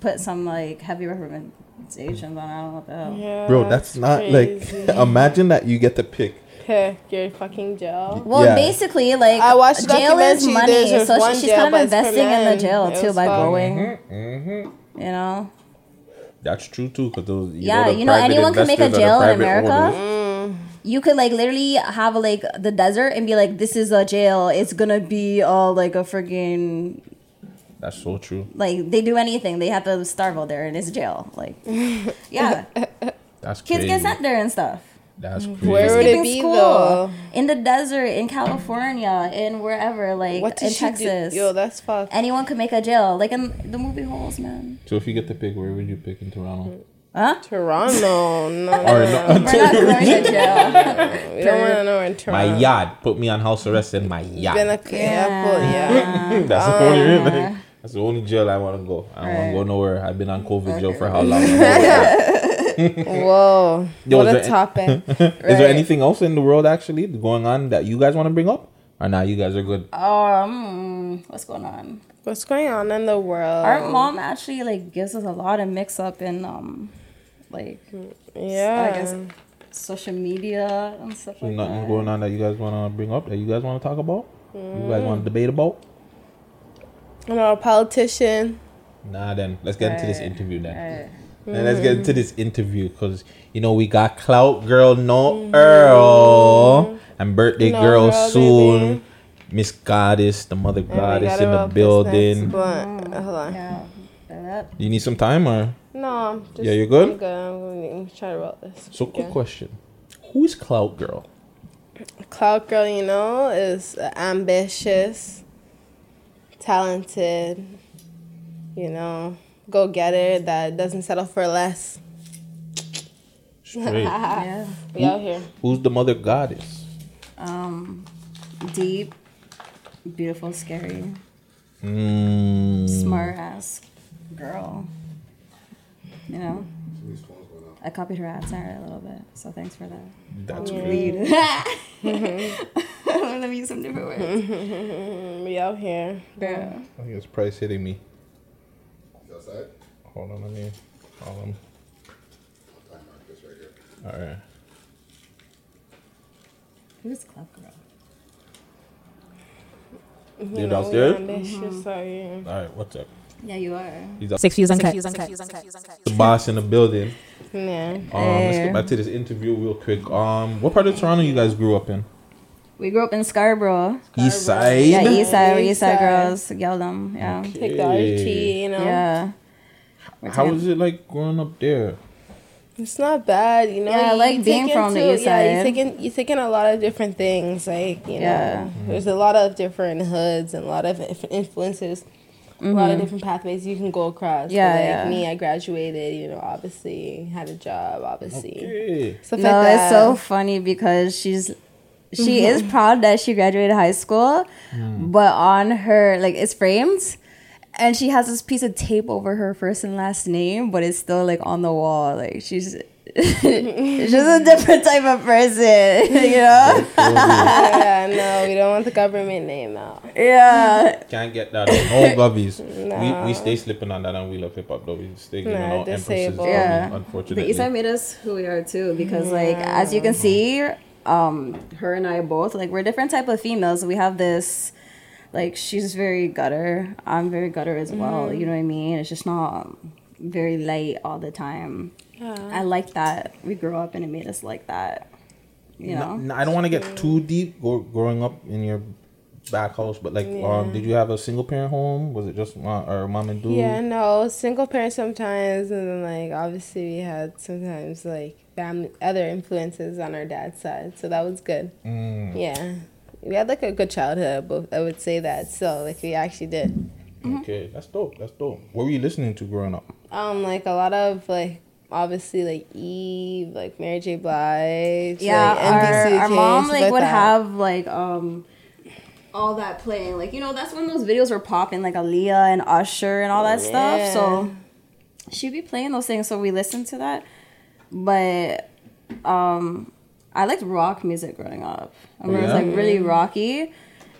put some like heavy recommendations on. I don't know what the hell. Yeah, Bro, that's not crazy. like. Imagine that you get to pick. Pick your fucking jail. Well, Yeah. basically, like I watched jail is money, so she, she's kind of but it's for investing in the jail too was by fun. going. Mm-hmm. You know, That's true too, because those. You Yeah, know, the you know, anyone can make a investors are the jail in America. owners. Mm. you could like literally have like the desert and be like, "This is a jail. It's gonna be all like a freaking That's so true. like they do anything. They have to starve out there and it's jail. Like, yeah, That's kids crazy. get sent there and stuff. That's mm. crazy. Where would it be school though? in the desert, in California, in wherever, like What in Texas. do? Yo, that's fucked. Anyone could make a jail, like in the movie Holes, man. So if you get to pick, where would you pick in Toronto? Huh? Toronto, no, Or no, no, no. We're not going to jail. we don't want to know in my Toronto. yard. Put me on house arrest in my yard. Been a, yeah, yeah. That's the only. That's the only jail I want to go. I don't want to go nowhere. I've been on COVID jail for how long? Whoa, Yo, what is a there- topic. Is there anything else in the world actually going on that you guys want to bring up? Or now you guys are good. Um, what's going on? What's going on in the world? Our mom actually like gives us a lot of mix up in um, like yeah. I guess social media and stuff So like nothing that. going on that you guys want to bring up that you guys want to talk about? You guys want to debate about? I'm not a politician. Nah, then let's get into this interview then. Right. Then let's get into this interview because you know we got Clout Girl No mm-hmm. Earl and birthday No girl Earl, soon. baby. Miss Goddess, the mother oh And goddess in the roll up this building. next blunt. Uh, oh, hold on. Yeah. You need some time or No, I'm just, Yeah, you're good? I'm good. I'm going to try to roll this. so? Quick again. question: Who is Clout Girl? Clout Girl, you know, is ambitious, talented, you know, go getter that doesn't settle for less. Straight. yeah. We out here. Who's the mother goddess? Um, deep, beautiful, scary, Mm, smart ass girl. You know. I copied her accent a little bit, so thanks for that. that's great. Let me use some different words. We out here. Yeah. I think it's price hitting me. Hold on, let me. Hold on. All right. Who's Club Girl? You You're know, downstairs? we ambitious out here. All right. What's up? Yeah, you are. He's up. Six views uncut. the boss in the building. Yeah. Um, let's get back to this interview real quick. Um, what part of Toronto you guys grew up in? We grew up in Scarborough. East side. Yeah, East Side, we're East East Side Side. girls. Yell them. Yeah. Take the RT, you know. Yeah. We're How taking- was it like growing up there? It's not bad, you know. Yeah, I like being take from the into- east Yeah, you side. taking you taking a lot of different things, like you Yeah. know. There's a lot of different hoods and a lot of inf- influences, a lot of different pathways you can go across. But, Mm-hmm. Yeah, like yeah. me, I graduated. You know, obviously had a job, obviously Okay. stuff No, like that. it's so funny because she's she is mm-hmm. proud that she graduated high school, mm. but on her like it's framed, and she has this piece of tape over her first and last name, but it's still like on the wall. Like she's she's just a different type of person, you know? yeah, no, we don't want the government name out. yeah. Can't get that. No gubbies. Nah. We, we stay slipping on that on We Love Hip Hop though. We stay giving Nah, out empresses. disabled. Yeah. Yeah. Unfortunately. The East Side made us who we are too, because like as you can mm-hmm. see, um, her and I both like we're different type of females. We have this, like she's very gutter. I'm very gutter as well. You know what I mean? It's just not very light all the time. Yeah. I like that we grew up and it made us like that. You know? No, no, I don't want to get too deep go, growing up in your back house, but like, um, did you have a single parent home? Was it just mom, or mom and dude? Yeah, no, single parent sometimes, and then like obviously we had sometimes like family, other influences on our dad's side. So that was good. Yeah, we had like a good childhood. But I would say that. So like we actually did. Okay, that's dope. That's dope. What were you listening to growing up? Um, like a lot of like obviously like Eve, like Mary J. Blige. Yeah, like, our, NBCUK, our mom stuff like would that. have like um all that playing. Like you know, that's when those videos were popping, like Aaliyah and Usher and all that stuff. So she'd be playing those things, so we listened to that. But um I liked rock music growing up. I remember it was like really rocky.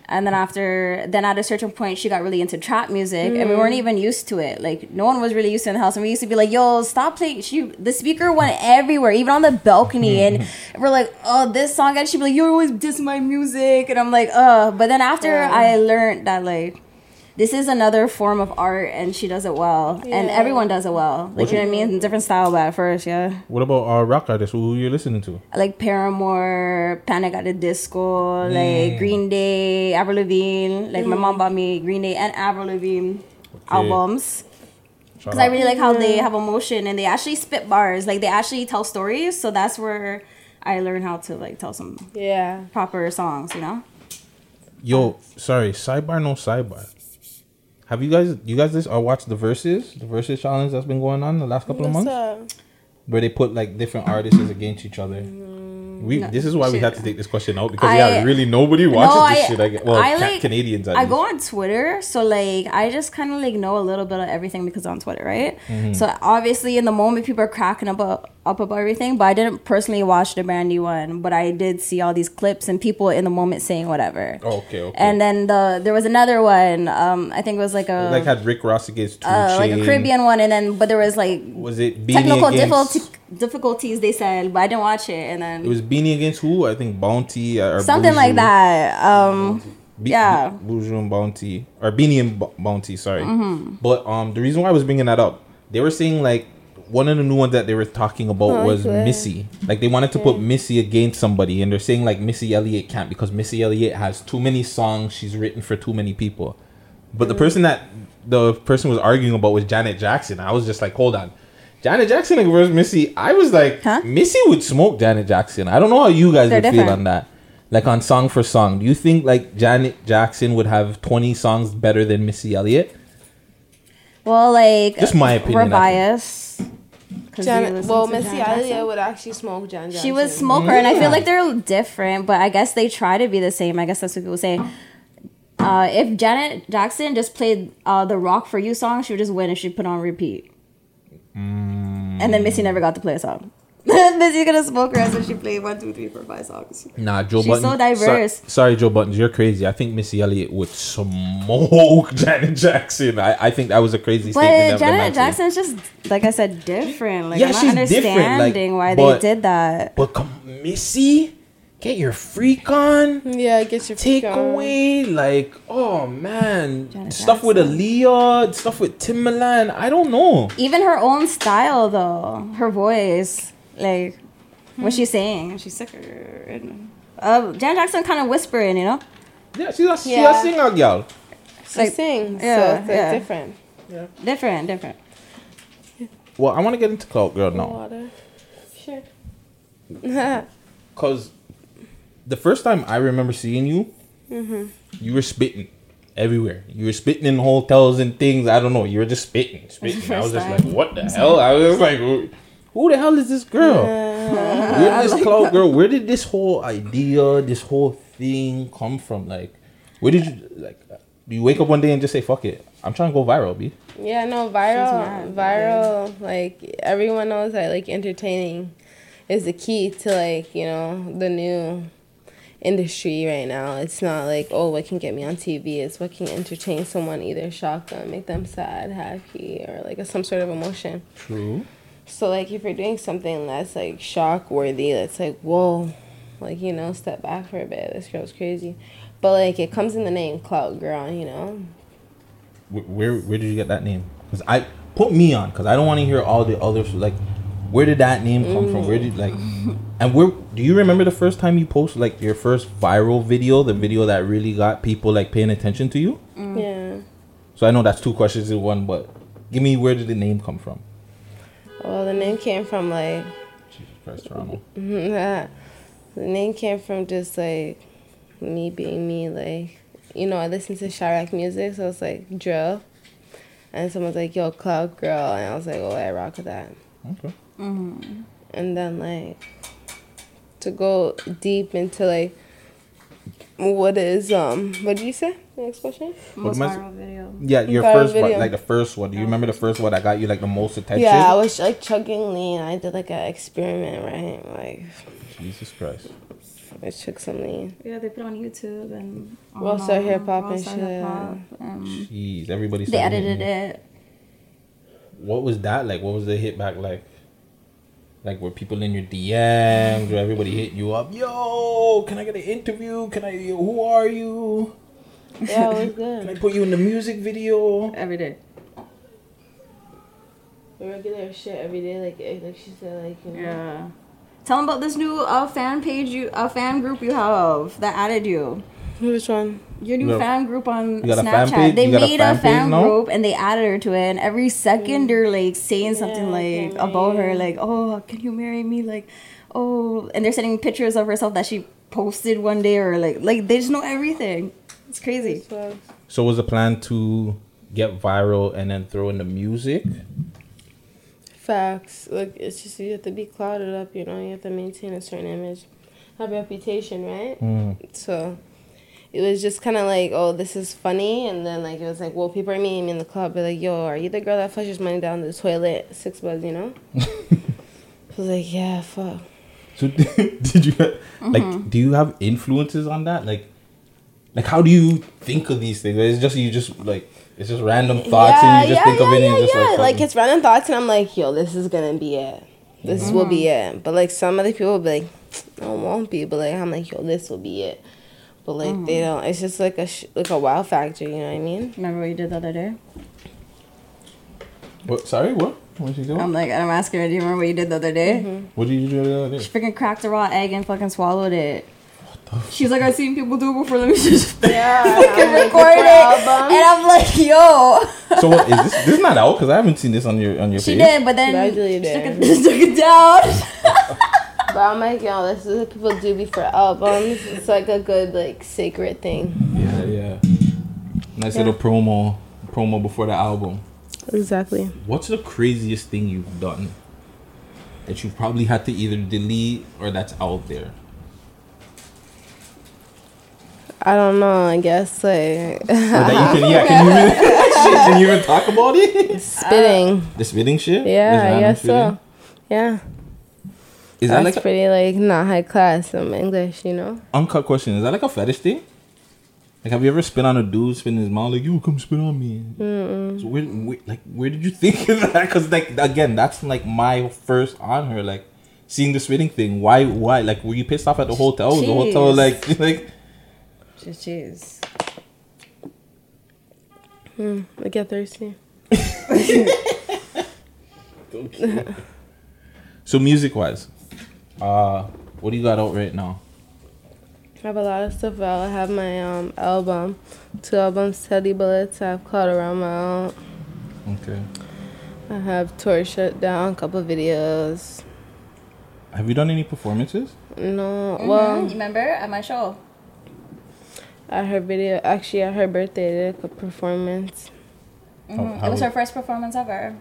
And then after, then at a certain point, she got really into trap music, and we weren't even used to it. Like no one was really used to it in the house, and we used to be like, "Yo, stop playing!" She, the speaker went everywhere, even on the balcony, and we're like, "Oh, this song," and she'd be like, "You always diss my music," and I'm like, "Uh." But then after I learned that like. This is another form of art, and she does it well, and everyone does it well. Like you know what I mean? Different style, but at first, yeah. What about uh, rock artists? Who you listening to? like Paramore, Panic at the Disco, like Green Day, Avril Lavigne. Like my mom bought me Green Day and Avril Lavigne albums because I really like how they have emotion and they actually spit bars. Like they actually tell stories. So that's where I learned how to like tell some Yeah. proper songs. You know. Yo, sorry, sidebar, no sidebar. Have you guys, you guys, this, uh, watched the verses, the verses challenge that's been going on the last couple of months, up? where they put like different artists against each other. We this is why we had to take this question out because I- yeah, really nobody watches No, this I- shit. I get, well, I like- Canadians. I least. go on Twitter, so like I just kind of like know a little bit of everything because on Twitter, right? So obviously, in the moment, people are cracking up up about everything, but I didn't personally watch the Brandy one, but I did see all these clips and people in the moment saying whatever. Oh, okay, okay. And then the there was another one. Um, I think it was like a like had Rick Ross against uh, like a Caribbean one, and then but there was like Was it Beenie technical against? difficulty, difficulties they said, but I didn't watch it, and then It was Beenie against who? I think Bounty uh, or something like that. Um, Be- Yeah. Be- Buju and Bounty or Beenie and Bo- Bounty. Sorry, Mm-hmm. but um, the reason why I was bringing that up, they were saying like one of the new ones that they were talking about Oh, was okay. Missy. Like they wanted to put Missy against somebody, and they're saying like Missy Elliott can't because Missy Elliott has too many songs. She's written for too many people. But Mm. the person that the person was arguing about was Janet Jackson. I was just like, hold on. Janet Jackson versus Missy. I was like, Huh? Missy would smoke Janet Jackson. I don't know how you guys They're would feel on that. Like on song for song. Do you think like Janet Jackson would have 20 songs better than Missy Elliott? well, like Just my opinion, We're biased. 'Cause we Janet, listen well, Missy Janet Elliott would actually smoke Jan Jackson. She was smoker, and I feel like they're different, but I guess they try to be the same. I guess that's what people say. Uh, if Janet Jackson just played uh, the "Rock for You" song, she would just win if she put on repeat. And then Missy never got to play a song. Missy's gonna smoke her as if she played one, two, three, four, five songs. Nah, Joe Buttons. She's Button. so diverse. Sor- sorry, Joe Buttons, you're crazy. I think Missy Elliott would smoke Janet Jackson. I, I think that was a crazy But statement. of them Janet actually. Jackson's just like I said, different. Like Yeah, I'm not she's different, like, understanding why but- they did that. But come, Missy, get your freak on. Yeah, get your Take freak on. away, like, oh man, Janet stuff with Aaliyah, stuff with Timbaland. I don't know. Even her own style, though, her voice, like what she's saying, she's sicker. And, uh, Janet Jackson kind of whispering, you know. Yeah, she's a, she Yeah. a singer, girl. She Like, sings, yeah, so it's like yeah. different. Different, different. Well, I want to get into Clout Girl now. Water. Sure. Cause the first time I remember seeing you, Mm-hmm. you were spitting everywhere. You were spitting in hotels and things. I don't know. You were just spitting, spitting. I was First just time. like, what the hell? I was like, who who the hell is this girl? Where did this Clout Girl? Where did this whole idea, this whole thing come from? Like, where did you like? You wake up one day and just say, "Fuck it, I'm trying to go viral"? B. Yeah, no, viral, mad, viral. Like everyone knows that like entertaining is the key to like you know the new industry right now. It's not like oh what can get me on TV. It's what can entertain someone, either shock them, make them sad, happy, or like some sort of emotion. True. So like if you're doing something that's like shock worthy, that's like whoa, like you know step back for a bit. This girl's crazy, but like it comes in the name Clout Girl, you know. Where where, where did you get that name? Because I put me on because I don't want to hear all the others. Like, where did that name come from? Where did like, mm. and where do you remember the first time you posted like your first viral video, the video that really got people like paying attention to you? Mm. Yeah. So I know that's two questions in one, but give me where did the name come from? Well, the name came from like Jesus Christ, Toronto. The name came from just like me being me, like you know, I listen to Chiraq music, so it's like drill. And someone's like, yo, Clout Girl and I was like, Oh I rock with that. Okay. Hmm. And then like to go deep into like what is um what did you say? Next question? Most viral video. Yeah, your Viral first one, like the first one. Do you remember the first one that got you like the most attention? Yeah, I was like chugging lean. I did like an experiment, right? Like Jesus Christ. I took some lean. Yeah, they put it on YouTube and on, WorldStar Hip Hop and shit. Hip Hop, um, Jeez, everybody. they edited it. What was that like? What was the hit back like? Like were people in your DMs or everybody hitting you up? Yo, can I get an interview? Can I? Who are you? Yeah, it was Can I put you in the music video? Every day. Regular shit every day, like eh, like she said, like you know. Yeah. Tell them about this new uh, fan page, you a fan group you have that added you. Which one? Your new You got- fan group on you got a fan Snapchat. They You a made fan a fan, page group and they added her to it. And every second they're like saying something like about her, like, "Oh, can you marry me?" Like, "Oh," and they're sending pictures of herself that she posted one day, or like, like they just know everything. It's crazy. So, So was the plan to get viral and then throw in the music? facts. Like it's just you have to be clouded up. You know, you have to maintain a certain image, have a reputation, right? Hmm. So. It was just kind of like, oh, this is funny, and then like it was like, well, people are meeting me in the club, be like, yo, are you the girl that flushes money down the toilet, six bucks, you know? I was like, yeah, fuck. So did you like? Mm-hmm. Do you have influences on that? Like, like how do you think of these things? It's just you just like it's just random thoughts and you just think of it and just like, like it's random thoughts, and I'm like, yo, this is gonna be it. This will be mm-hmm. it. But like some other people will be like, no, it won't be. But like I'm like, yo, this will be it. But like they mm. don't. It's just like a sh- like a wow factor. You know what I mean? Remember what you did the other day? what? Sorry, what? What you doing? I'm like, I'm asking her, do you remember what you did the other day? Mm-hmm. what did you do the other day? She freaking cracked a raw egg and fucking swallowed it. What She's like, I've seen people do it before. Let me just Yeah. fucking record it. And I'm like, yo. So what is this? This is not out because I haven't seen this on your on your She page. did, but then But I deleted she took it. it, just took it down. But I'm like, yo, this is what people do before albums. It's like a good like sacred thing. Yeah, yeah. Nice little promo promo before the album. Exactly. What's the craziest thing you've done that you probably had to either delete or that's out there? I don't know. I guess like that you can, yeah, can you even, shit, can you even talk about it? spitting. The spitting shit? Yeah, I guess spitting? so. Yeah. Is that That's like pretty like not high class in English, you know? uncut question? Is that like a fetish thing? Like, have you ever spit on a dude, spit in his mouth, like, you come spit on me? So where, where, like, where did you think of that? Because, like, again, that's like my first on her, like, seeing the spitting thing. Why, why? Like, were you pissed off at the hotel? Was the hotel, Jeez. like, like, Jeez. Hmm, I get thirsty. so music wise, uh, what do you got out right now? I have a lot of stuff out. I have my um album, two albums, Teddy Bullets. I have Cloud Around My Out. Okay. I have Tour Shut Down, couple videos. Have you done any performances? No, Well, well, remember at my show? at her video, actually at her birthday, I did a performance. How- Mhm. how it was was- her first performance ever.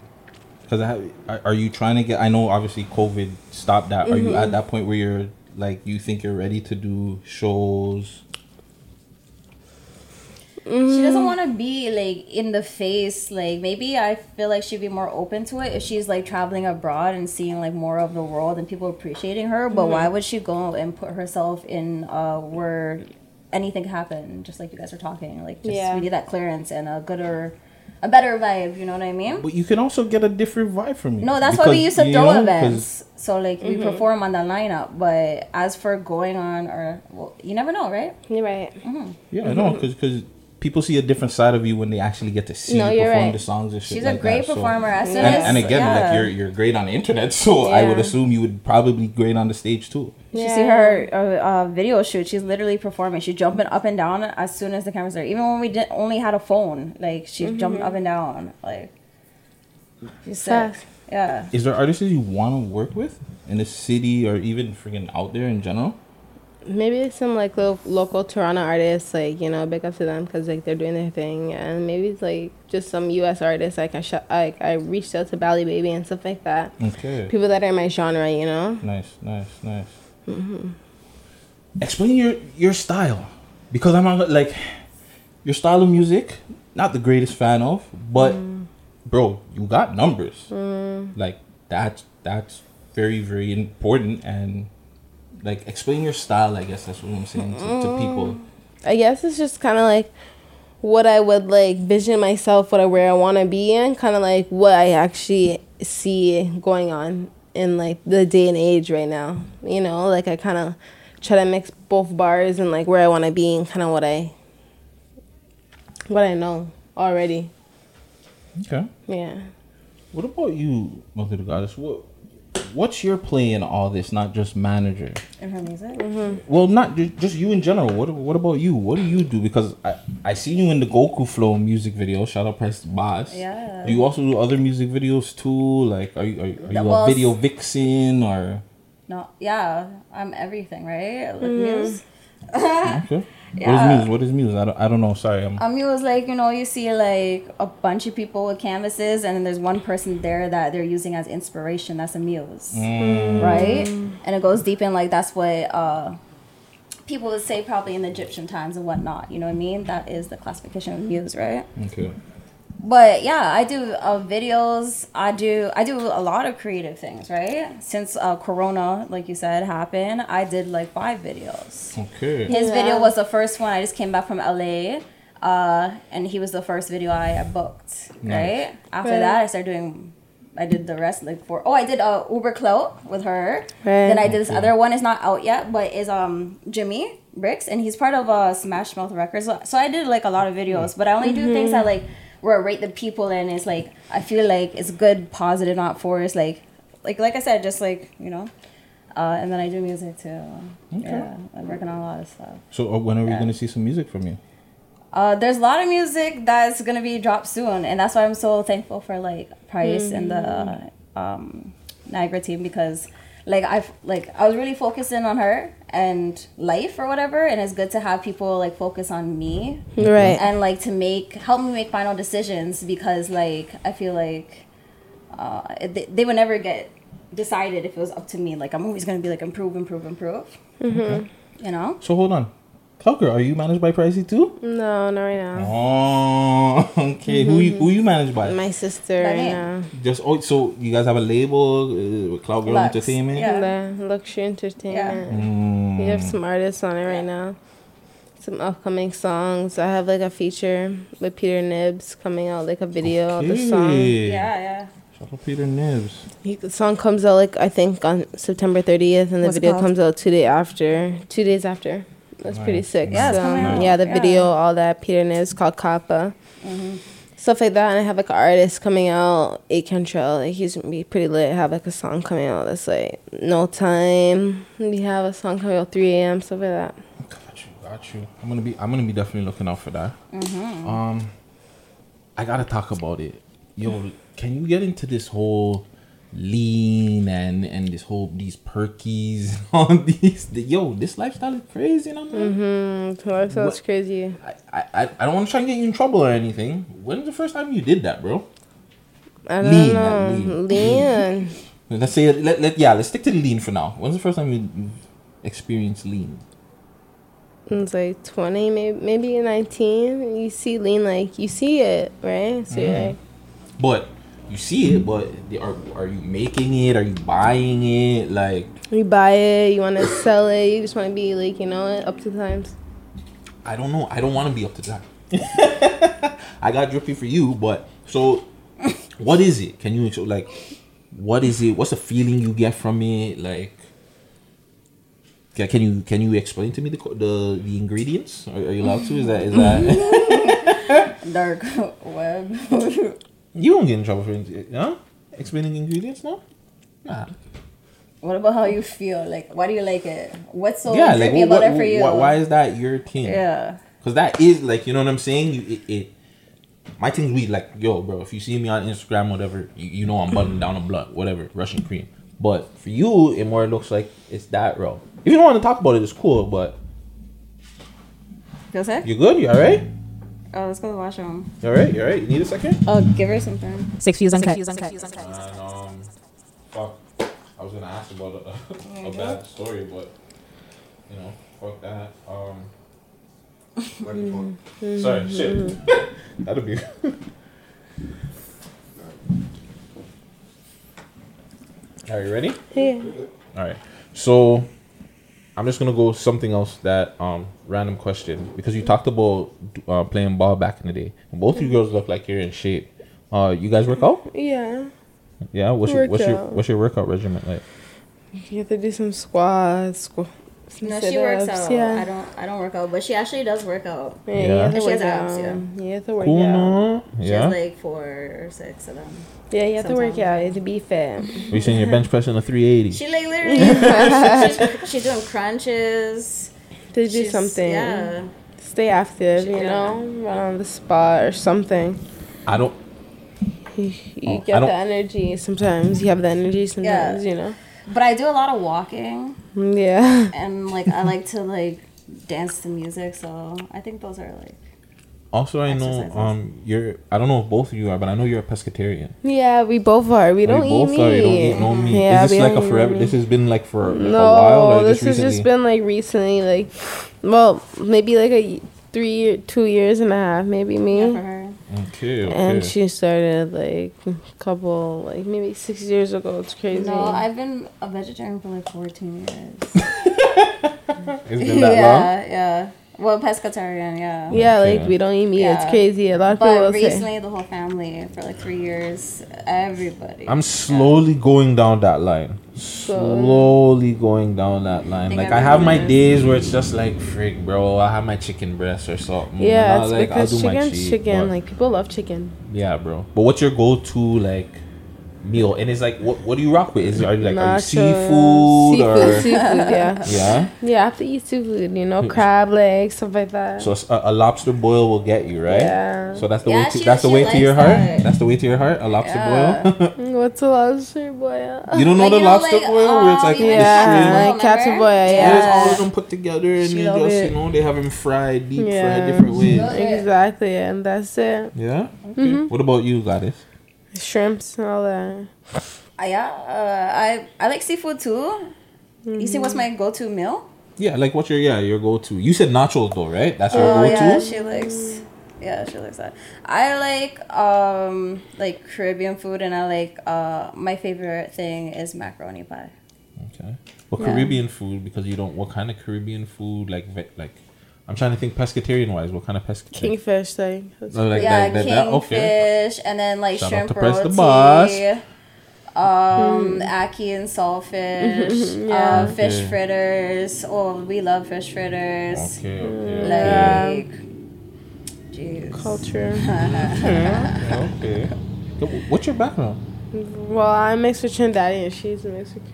Because are, are you trying to get? I know obviously COVID stopped that. Are you at that point where you're like you think you're ready to do shows? She Mm. doesn't want to be like in the face. Like maybe I feel like she'd be more open to it if she's like traveling abroad and seeing like more of the world and people appreciating her. But why would she go and put herself in uh where anything could happen? Just like you guys are talking, like just Yeah. we need that clearance and a gooder, a better vibe. You know what I mean? But you can also get a different vibe from me. No, that's why we Because, used to throw know, 'cause- events. So like we mm-hmm. perform on the lineup. But as for going on or well, you never know, right? You're right. Mm-hmm. Yeah, I know, because people see a different side of you when they actually get to see No, you perform right. the songs and shit. She's like a great that, so- performer. As soon And, as and again, yeah. like you're you're great on the internet, so I would assume you would probably be great on the stage too. You see her uh, uh, video shoot. She's literally performing. She's jumping up and down as soon as the camera's there. Even when we did only had a phone, like she's jumping up and down. Like She's sick. Yeah. Is there artists you want to work with in the city or even freaking out there in general? Maybe some like lo- local Toronto artists, like you know, big up to them because like they're doing their thing, and maybe it's like just some U.S. artists. Like I, sh- like I reached out to Bali Baby and stuff like that. Okay. People that are my genre, you know. Nice, nice, nice. Mm-hmm. Explain your your style, because I'm not like your style of music. Not the greatest fan of, but mm. bro, you got numbers. Mm. Like that's that's very very important and like explain your style. I guess that's what I'm saying to, to people. Mm. I guess it's just kind of like what I would like vision myself, what I where I want to be in, kind of like what I actually see going on in like the day and age right now. You know, like I kind of try to mix both bars and like where I want to be and kind of what I what I know already. Okay. Yeah. What about you, Mother of Goddess? What what's your play in all this? Not just manager. In her music. Mm-hmm. Well, not just you in general. What What about you? What do you do? Because I I see you in the Goku Flow music video. Shout out Price the Boss. Yeah. Do you also do other music videos too? Like, are you are, are you Well, a video vixen or? No. Yeah. I'm everything, right? Like muse. Okay. What is muse? What is muse? I don't, I don't know. Sorry, I'm. A muse, like you know, you see like a bunch of people with canvases, and then there's one person there that they're using as inspiration. That's a muse, right? And it goes deep in like that's what uh, people would say probably in the Egyptian times and whatnot. You know what I mean? That is the classification of muse, right? Okay. But yeah, I do uh, videos. I do I do a lot of creative things, right? Since uh, Corona, like you said, happened, I did like five videos. Okay. His Yeah. video was the first one. I just came back from LA, uh, and he was the first video I booked. Right after Right. that, I started doing. I did the rest like for. Oh, I did uh, Uber Clout with her. Right. Then I did this Okay. other one. It's not out yet, but is um Jimmy Bricks, and he's part of uh, Smash Mouth Records. So, so I did like a lot of videos, but I only do things that like where I rate the people and it's like I feel like it's good, positive, not forced. Like, like like I said, just like you know. Uh, and then I do music too. Yeah, I'm working on a lot of stuff. So uh, when are we Yeah. gonna see some music from you? Uh, there's a lot of music that's gonna be dropped soon, and that's why I'm so thankful for like Price and the um, Niagara team because like I've like I was really focusing on her and life or whatever, and it's good to have people like focus on me Right. and like to make help me make final decisions because like I feel like uh, they, they would never get decided if it was up to me. Like I'm always gonna be like improve, improve, improve. You know. So hold on, Clout are you managed by Pricey too? No, not right now. Oh, okay. Who you, who you managed by? My sister By right now. Just oh, so you guys have a label uh, with Clout Girl Lux, Entertainment. yeah. The Luxury Entertainment. Mm. We have some artists on it right now. Some upcoming songs. I have like a feature with Peter Nibs coming out, like a video of the song. Yeah, yeah. Shout out Peter Nibs. He, the song comes out like I think on September 30th, and the What's video comes out two day after, two days after. That's pretty sick. Yeah, So, coming out. yeah, the Yeah. video, all that. Peter Nibs called Kappa. Mm-hmm. Stuff like that, and I have like an artist coming out, A Cantrell. Like he's gonna be pretty lit. Have like a song coming out that's like No Time. We have a song coming out 3 a.m. Stuff like that. Got you, got you. I'm gonna be, I'm gonna be definitely looking out for that. Mm-hmm. Um, I gotta talk about it. Yo, can you get into this whole lean and and this whole these perkies on these? The, yo, this lifestyle is crazy, you know. man? Mm, so that sounds What- crazy. I, I, I don't want to try and get you in trouble or anything. When's the first time you did that, bro? I don't Lean, know. lean. Lean. Let's say let, let yeah, let's stick to the lean for now. When's the first time you experienced lean? It's like 20, maybe, maybe 19. You see lean, like, you see it, right? So you're like, But you see it, but the- are are you making it? Are you buying it? Like you buy it, you want to sell it, you just want to be, like, you know, up to the times. I don't know. I don't want to be up to that. I got drippy for you, but so what is it? Can you like what is it? What's the feeling you get from it? Like ca- can you can you explain to me the the, the ingredients? Are, are you allowed to? Is that is that mm-hmm. Dark web. You won't get in trouble for huh? Explaining ingredients, no? Nah. what about how you feel? Like, why do you like it? What's so yeah, like what, about what, it for you? why, why is that your thing? Yeah. Because that is like you know what I'm saying. You it, it my thing's weed. Like, yo, bro, if you see me on Instagram, whatever, you, you know I'm buttoning down a blunt, whatever, Russian cream. But for you, it more looks like it's that, bro. If you don't want to talk about it, it's cool. But you good? You all right? Oh, let's go to the washroom. All right, all right. You need a second? Oh, give her something. Six some time. Six views uncut. And um, fuck, I was gonna ask about a, a bad story, but you know, fuck that. Um, Microphone. sorry, shit. That'll be. Are you ready? Yeah. All right. So I'm just gonna go something else that um random question because you talked about uh, playing ball back in the day. Both of you girls look like you're in shape. Uh, you guys work out? Yeah. Yeah. What's your what's your Workout. what's your workout regimen like? You have to do some squats. Squ- No, she works sit-ups, out. Yeah. I don't. I don't work out, but she actually does work out. Yeah, Yeah. you have to She has work abs, out. yeah. You have to work Cool. out. no? She has like four or six of them. Yeah, you have to work out. You have to be fit. We seen your bench pressing a 380. She like literally. she's, she's doing crunches. To do She's- something. Yeah. Stay active, She- you yeah. know? Run on the spot or something. I don't. You, you Oh, I get don't- the energy sometimes. You have the energy sometimes, Yeah. you know? But I do a lot of walking, Yeah. and like I like to like dance to music. So I think those are like. Also, I know um you're. I don't know if both of you are, but I know you're a pescatarian. Yeah, we both are. We don't we eat both are. You don't eat no meat. Yeah, is we this like don't a eat forever? meat. This has been like for no, a while. Or this has just been like recently, like, well, maybe like a three, two years and a half, maybe me. Yeah, for her. Okay. Okay. And she started like a couple, like maybe six years ago. It's crazy. No, I've been a vegetarian for like 14 years. it's been that long. yeah, yeah. Well, pescatarian, yeah. yeah, Okay. like we don't eat meat. It's crazy. A lot of people But will say. recently, the whole family for like three years, everybody. I'm slowly going down that line. Slowly going down that line. Think Like I I have my days where it's just like frig, bro. I have my chicken breast or something. Yeah, Not it's like, I'll because do my chicken's cheat, chicken. Like people love chicken. yeah, bro. But what's your go-to like meal? And it's like, what what do you rock with? Is it are you like are you seafood, seafood, or seafood, yeah. yeah? Yeah, I have to eat seafood, you know, crab legs, stuff like that. So a, a lobster boil will get you right. Yeah. So that's the Yeah, way. To, she- that's the way to your likes heart. that. That's the way to your heart. A lobster Yeah. boil. What's a lobster boil? you don't know Like, the you know, lobster like, boil where it's like the Yeah, shrimp. like catch a boy, Yeah, yeah. it's all of them put together and She they love just it. you know they have them fried, deep Yeah. fried different ways. Exactly, and that's it. Yeah. Okay. Mm-hmm. What about you, Gladys? Shrimps and all that. Uh, yeah, uh, I I like seafood too. You see, what's my go-to meal? Yeah, like what's your yeah your go to? You said nachos though, right? That's your Oh go to. yeah, she likes. Yeah, she likes that. I like um like Caribbean food, and I like uh my favorite thing is macaroni pie. okay. Well, Yeah. Caribbean food because you don't. What kind of Caribbean food? Like like, I'm trying to think pescatarian wise. What kind of pescatarian? Kingfish, thing. that's- Oh, like yeah, that, that, that, kingfish, okay. and then like Shout out shrimp to Price the roti. Boss. Um, ackee and saltfish, Yeah. uh, fish Okay. fritters. Oh, we love fish fritters. Okay, okay, Like, jeez. Culture. okay. okay. What's your background? well, I'm mixed with Trinidadian. And she's mixed with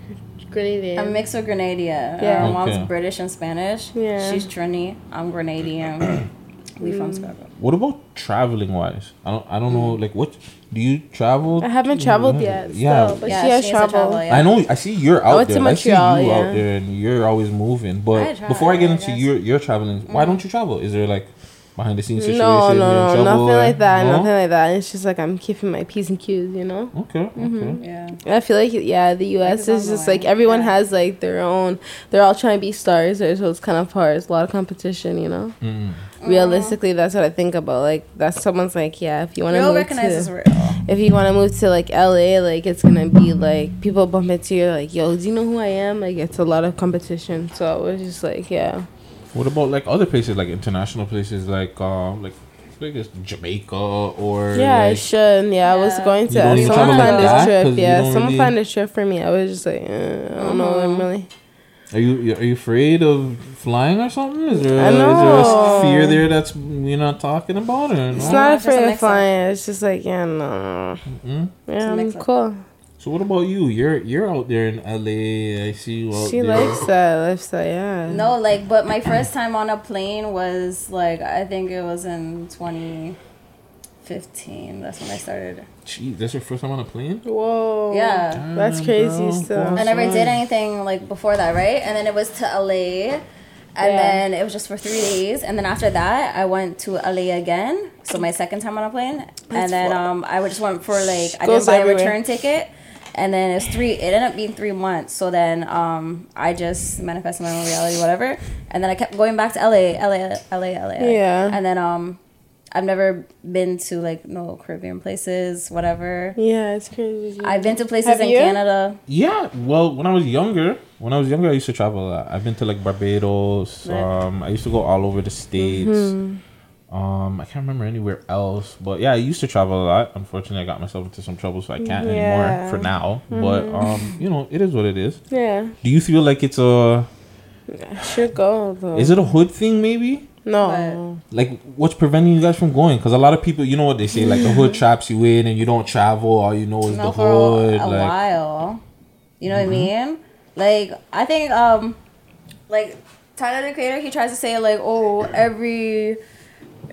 Grenadian. I'm mixed with Grenadian. Yeah. Uh, mom's British and Spanish. Yeah. She's Trini. I'm Grenadian. we from Mm. Scarborough. What about traveling wise? I don't. I don't know. Like, what do you travel? I haven't traveled yet. Yeah. Still, but Yeah, she has she needs traveled. travel, yeah. I know. I see you're out went to there. I see you Montreal, yeah. out there, and you're always moving. I But try, before I get into guess. your your traveling, why don't you travel? Is there like behind the scenes situation? No, no, no, nothing like that. No? Nothing like that. It's just like I'm keeping my p's and q's, you know. Okay. Okay. Mm-hmm. Yeah. I feel like yeah, the U.S. is just like everyone Yeah. has like their own. They're all trying to be stars there, so it's kind of hard. It's a lot of competition, you know. Mm. Realistically, that's what I think about. Like that's someone's like, yeah, if you want to move to, if you want to move to like LA, like it's gonna be like people bump into you like, yo, do you know who I am? Like it's a lot of competition. So I was just like, yeah, What about like other places, like international places, like uh, like I guess Jamaica or yeah, I should. Yeah, I was going to. don't Someone travel like find that? this trip. 'Cause Yeah, someone really- find a trip for me. I was just like, uh, I don't know. I'm really. Are you are you afraid of flying or something? Is there, I is there know. a fear there that's you're not talking about or It's no? not it's just afraid of mix-up. flying. It's just like, yeah, no. Mm? Yeah, a I'm mix-up. cool. So what about you? You're you're out there in LA. I see you out She there. likes that lifestyle, yeah. No, like, but my first time on a plane was like I think it was in 2015 That's when I started. Gee, that's your first time on a plane? Whoa. Yeah. That's crazy bro. stuff. I never did anything like before that, right? And then it was to LA. And Yeah. then it was just for three days. And then after that, I went to LA again. So my second time on a plane. and then um, I just went for like, I didn't buy everywhere. a return ticket. And then it's three, it ended up being three months. So then um, I just manifested my own reality, whatever. And then I kept going back to LA, LA, LA, LA. Yeah. And then um, I've never been to like no Caribbean places, whatever. Yeah, it's crazy. I've been to places Have in you? Canada. Yeah, well, when I was younger, when I was younger, I used to travel a lot. I've been to like Barbados. Right. Um, I used to go all over the states. Mm-hmm. Um, I can't remember anywhere else, but yeah, I used to travel a lot. Unfortunately, I got myself into some trouble, so I can't Yeah. anymore for now. But um, you know, it is what it is. yeah. Do you feel like it's a? I should go though. Is it a hood thing? Maybe. No. Like, what's preventing you guys from going? Because a lot of people, you know what they say, like the hood traps you in, and you don't travel. All you know is No, the for hood. a like, while. You know what I Mm-hmm. mean? Like I think um like Tyler the Creator he tries to say like oh every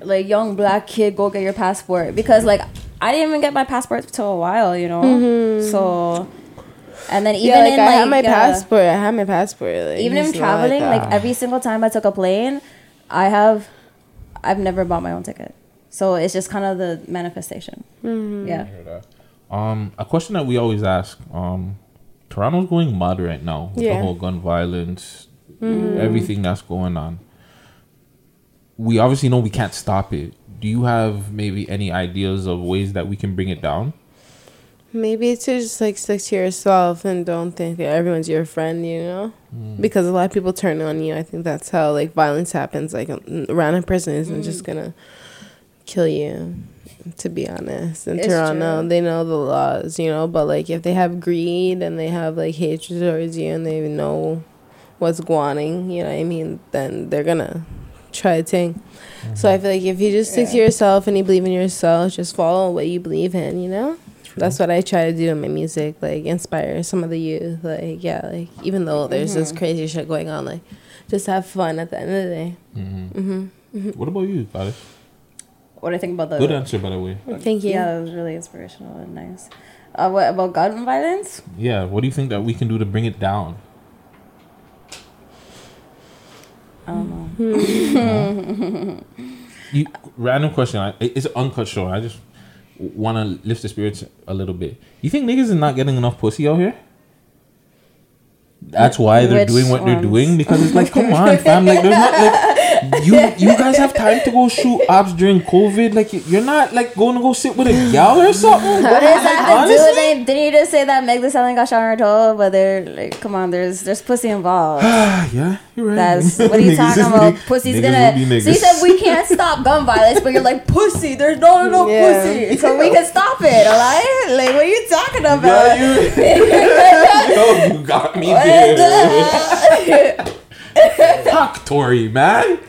like young black kid go get your passport because like I didn't even get my passport till a while, you know. So and then even Mm-hmm. yeah, like in I like had my uh, passport. I had my passport. Like, even in it's not traveling, like, that. every single time I took a plane, I have I've never bought my own ticket. So it's just kind of the manifestation. Mm-hmm. Yeah. Um, a question that we always ask. Um, Toronto's going mad right now with the whole gun violence, everything that's going on. We obviously know we can't stop it. Do you have maybe any ideas of ways that we can bring it down? Maybe to just like stick to yourself and don't think that everyone's your friend, you know? Hmm. Because a lot of people turn on you. I think that's how like violence happens. Like a random person isn't just hmm. gonna kill you. To be honest, in It's Toronto, true. they know the laws, you know. But like, if they have greed and they have like hatred towards you, and they know what's going, you know what I mean, then they're gonna try to take. So I feel like if you just stick to yourself and you believe in yourself, just follow what you believe in, you know. That's what I try to do in my music, like inspire some of the youth. Like yeah, like even though there's this crazy shit going on, like just have fun at the end of the day. Mm-hmm. What about you, Goddess? What do I think about the Good answer, by the way. Thank you. Yeah, that was really inspirational and nice. Uh, what about gun violence? Yeah, what do you think that we can do to bring it down? I don't know. You, random question. I, it's an uncut show. I just want to lift the spirits a little bit. You think niggas is not getting enough pussy out here? That's why they're Which doing what they're doing because it's like, come on, fam. Like, there's not like you. You guys have time to go shoot ops during COVID. Like, you're not like going to go sit with a gal or something. What does that have to do Honestly? with? Didn't you just say that Meg Thee Stallion got shot in her toe? But they're like, come on, there's there's pussy involved. Ah, yeah, you're right. That's what are you talking about? nigg- Pussy's niggas gonna. So you said we can't stop gun violence, but you're like pussy. There's not enough Yeah. pussy, so we can stop it. Alright? Like what are you talking about? Yeah, you, Yo, you got me there. Fuck Tory, man.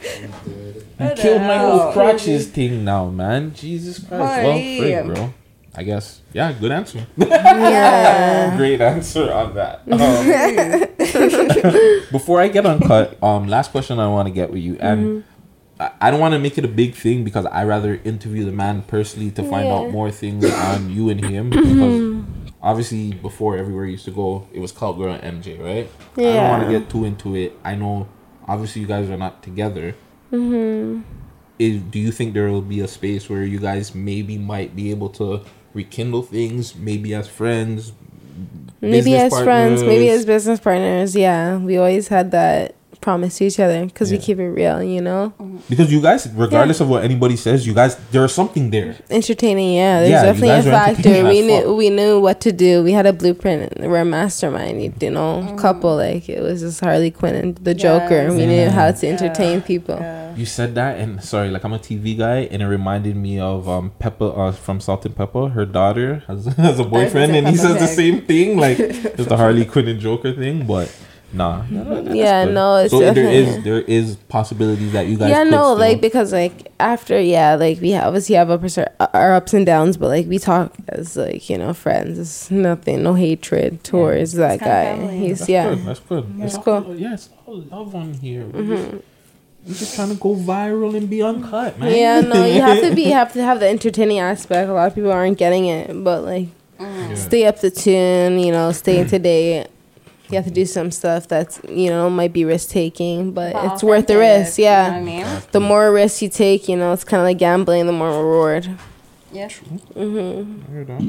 You killed my whole crotches thing now, man. Jesus Christ. Well, Tory. freak, bro. I guess. Yeah, good answer. yeah. Great answer on that. Um, before I get uncut, um, last question I want to get with you, and I, I don't want to make it a big thing because I rather interview the man personally to find Yeah. out more things on you and him because obviously before everywhere used to go, it was Clout Girl and MJ, right? Yeah. I don't want to get too into it. I know obviously you guys are not together. Mm-hmm. Is, do you think there will be a space where you guys maybe might be able to rekindle things, maybe as friends, maybe as friends, maybe as business partners. Yeah, we always had that promise to each other because we keep it real, you know. Because you guys, regardless of what anybody says, you guys there's something there. Entertaining, yeah. There's Yeah, you definitely a guys are factor. entertaining We knew fuck. we knew what to do. We had a blueprint. We're a mastermind, you- you know, Mm. couple. Like it was just Harley Quinn and the Joker. and We knew how to entertain people. You said that, and sorry, like I'm a TV guy, and it reminded me of um Peppa uh, from Salt-N-Pepa. Her daughter has, has a boyfriend, say and he Peppa says the Pig. same thing, like it's the Harley Quinn and Joker thing. But nah, that's Yeah, good. no, it's so there definitely- is there is possibilities that you guys. yeah, no, still- like because like after yeah, like we obviously have up our ups and downs, but like we talk as like you know friends. It's nothing, no hatred towards that guy. family. He's That's yeah. good. That's good. It's It's cool. all- Yeah, it's all love on here. Mm-hmm. I'm just trying to go viral and be uncut, man. Yeah, no, you have to be you have to have the entertaining aspect. A lot of people aren't getting it, but like stay up to tune, you know, stay into date. You have to do some stuff that's you know might be risk taking, but But it's worth the authentic, risk. you know Yeah, what I mean? the more risks you take, you know, it's kind of like gambling. The more reward. Yeah. Heard that.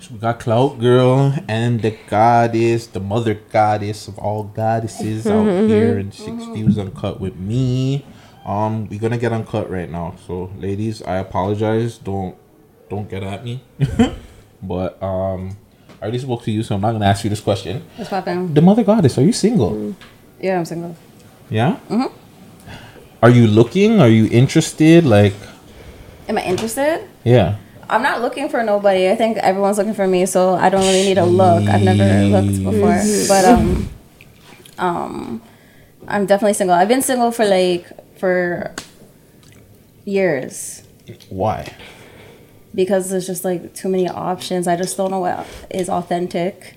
So we got Clout Girl and the goddess, the mother goddess of all goddesses out here in Six Views Uncut with me. Um, we're gonna get uncut right now. So ladies, I apologize. Don't don't get at me. but um I already spoke to you, so I'm not gonna ask you this question. What's poppin'? The mother goddess, are you single? Yeah, I'm single. Yeah? Mm-hmm. Are you looking? Are you interested? Like Am I interested? yeah. I'm not looking for nobody. I think everyone's looking for me, so I don't really need a look. I've never looked before, but um, um, I'm definitely single. I've been single for like for years Why? Because there's just like too many options. I just don't know what is authentic.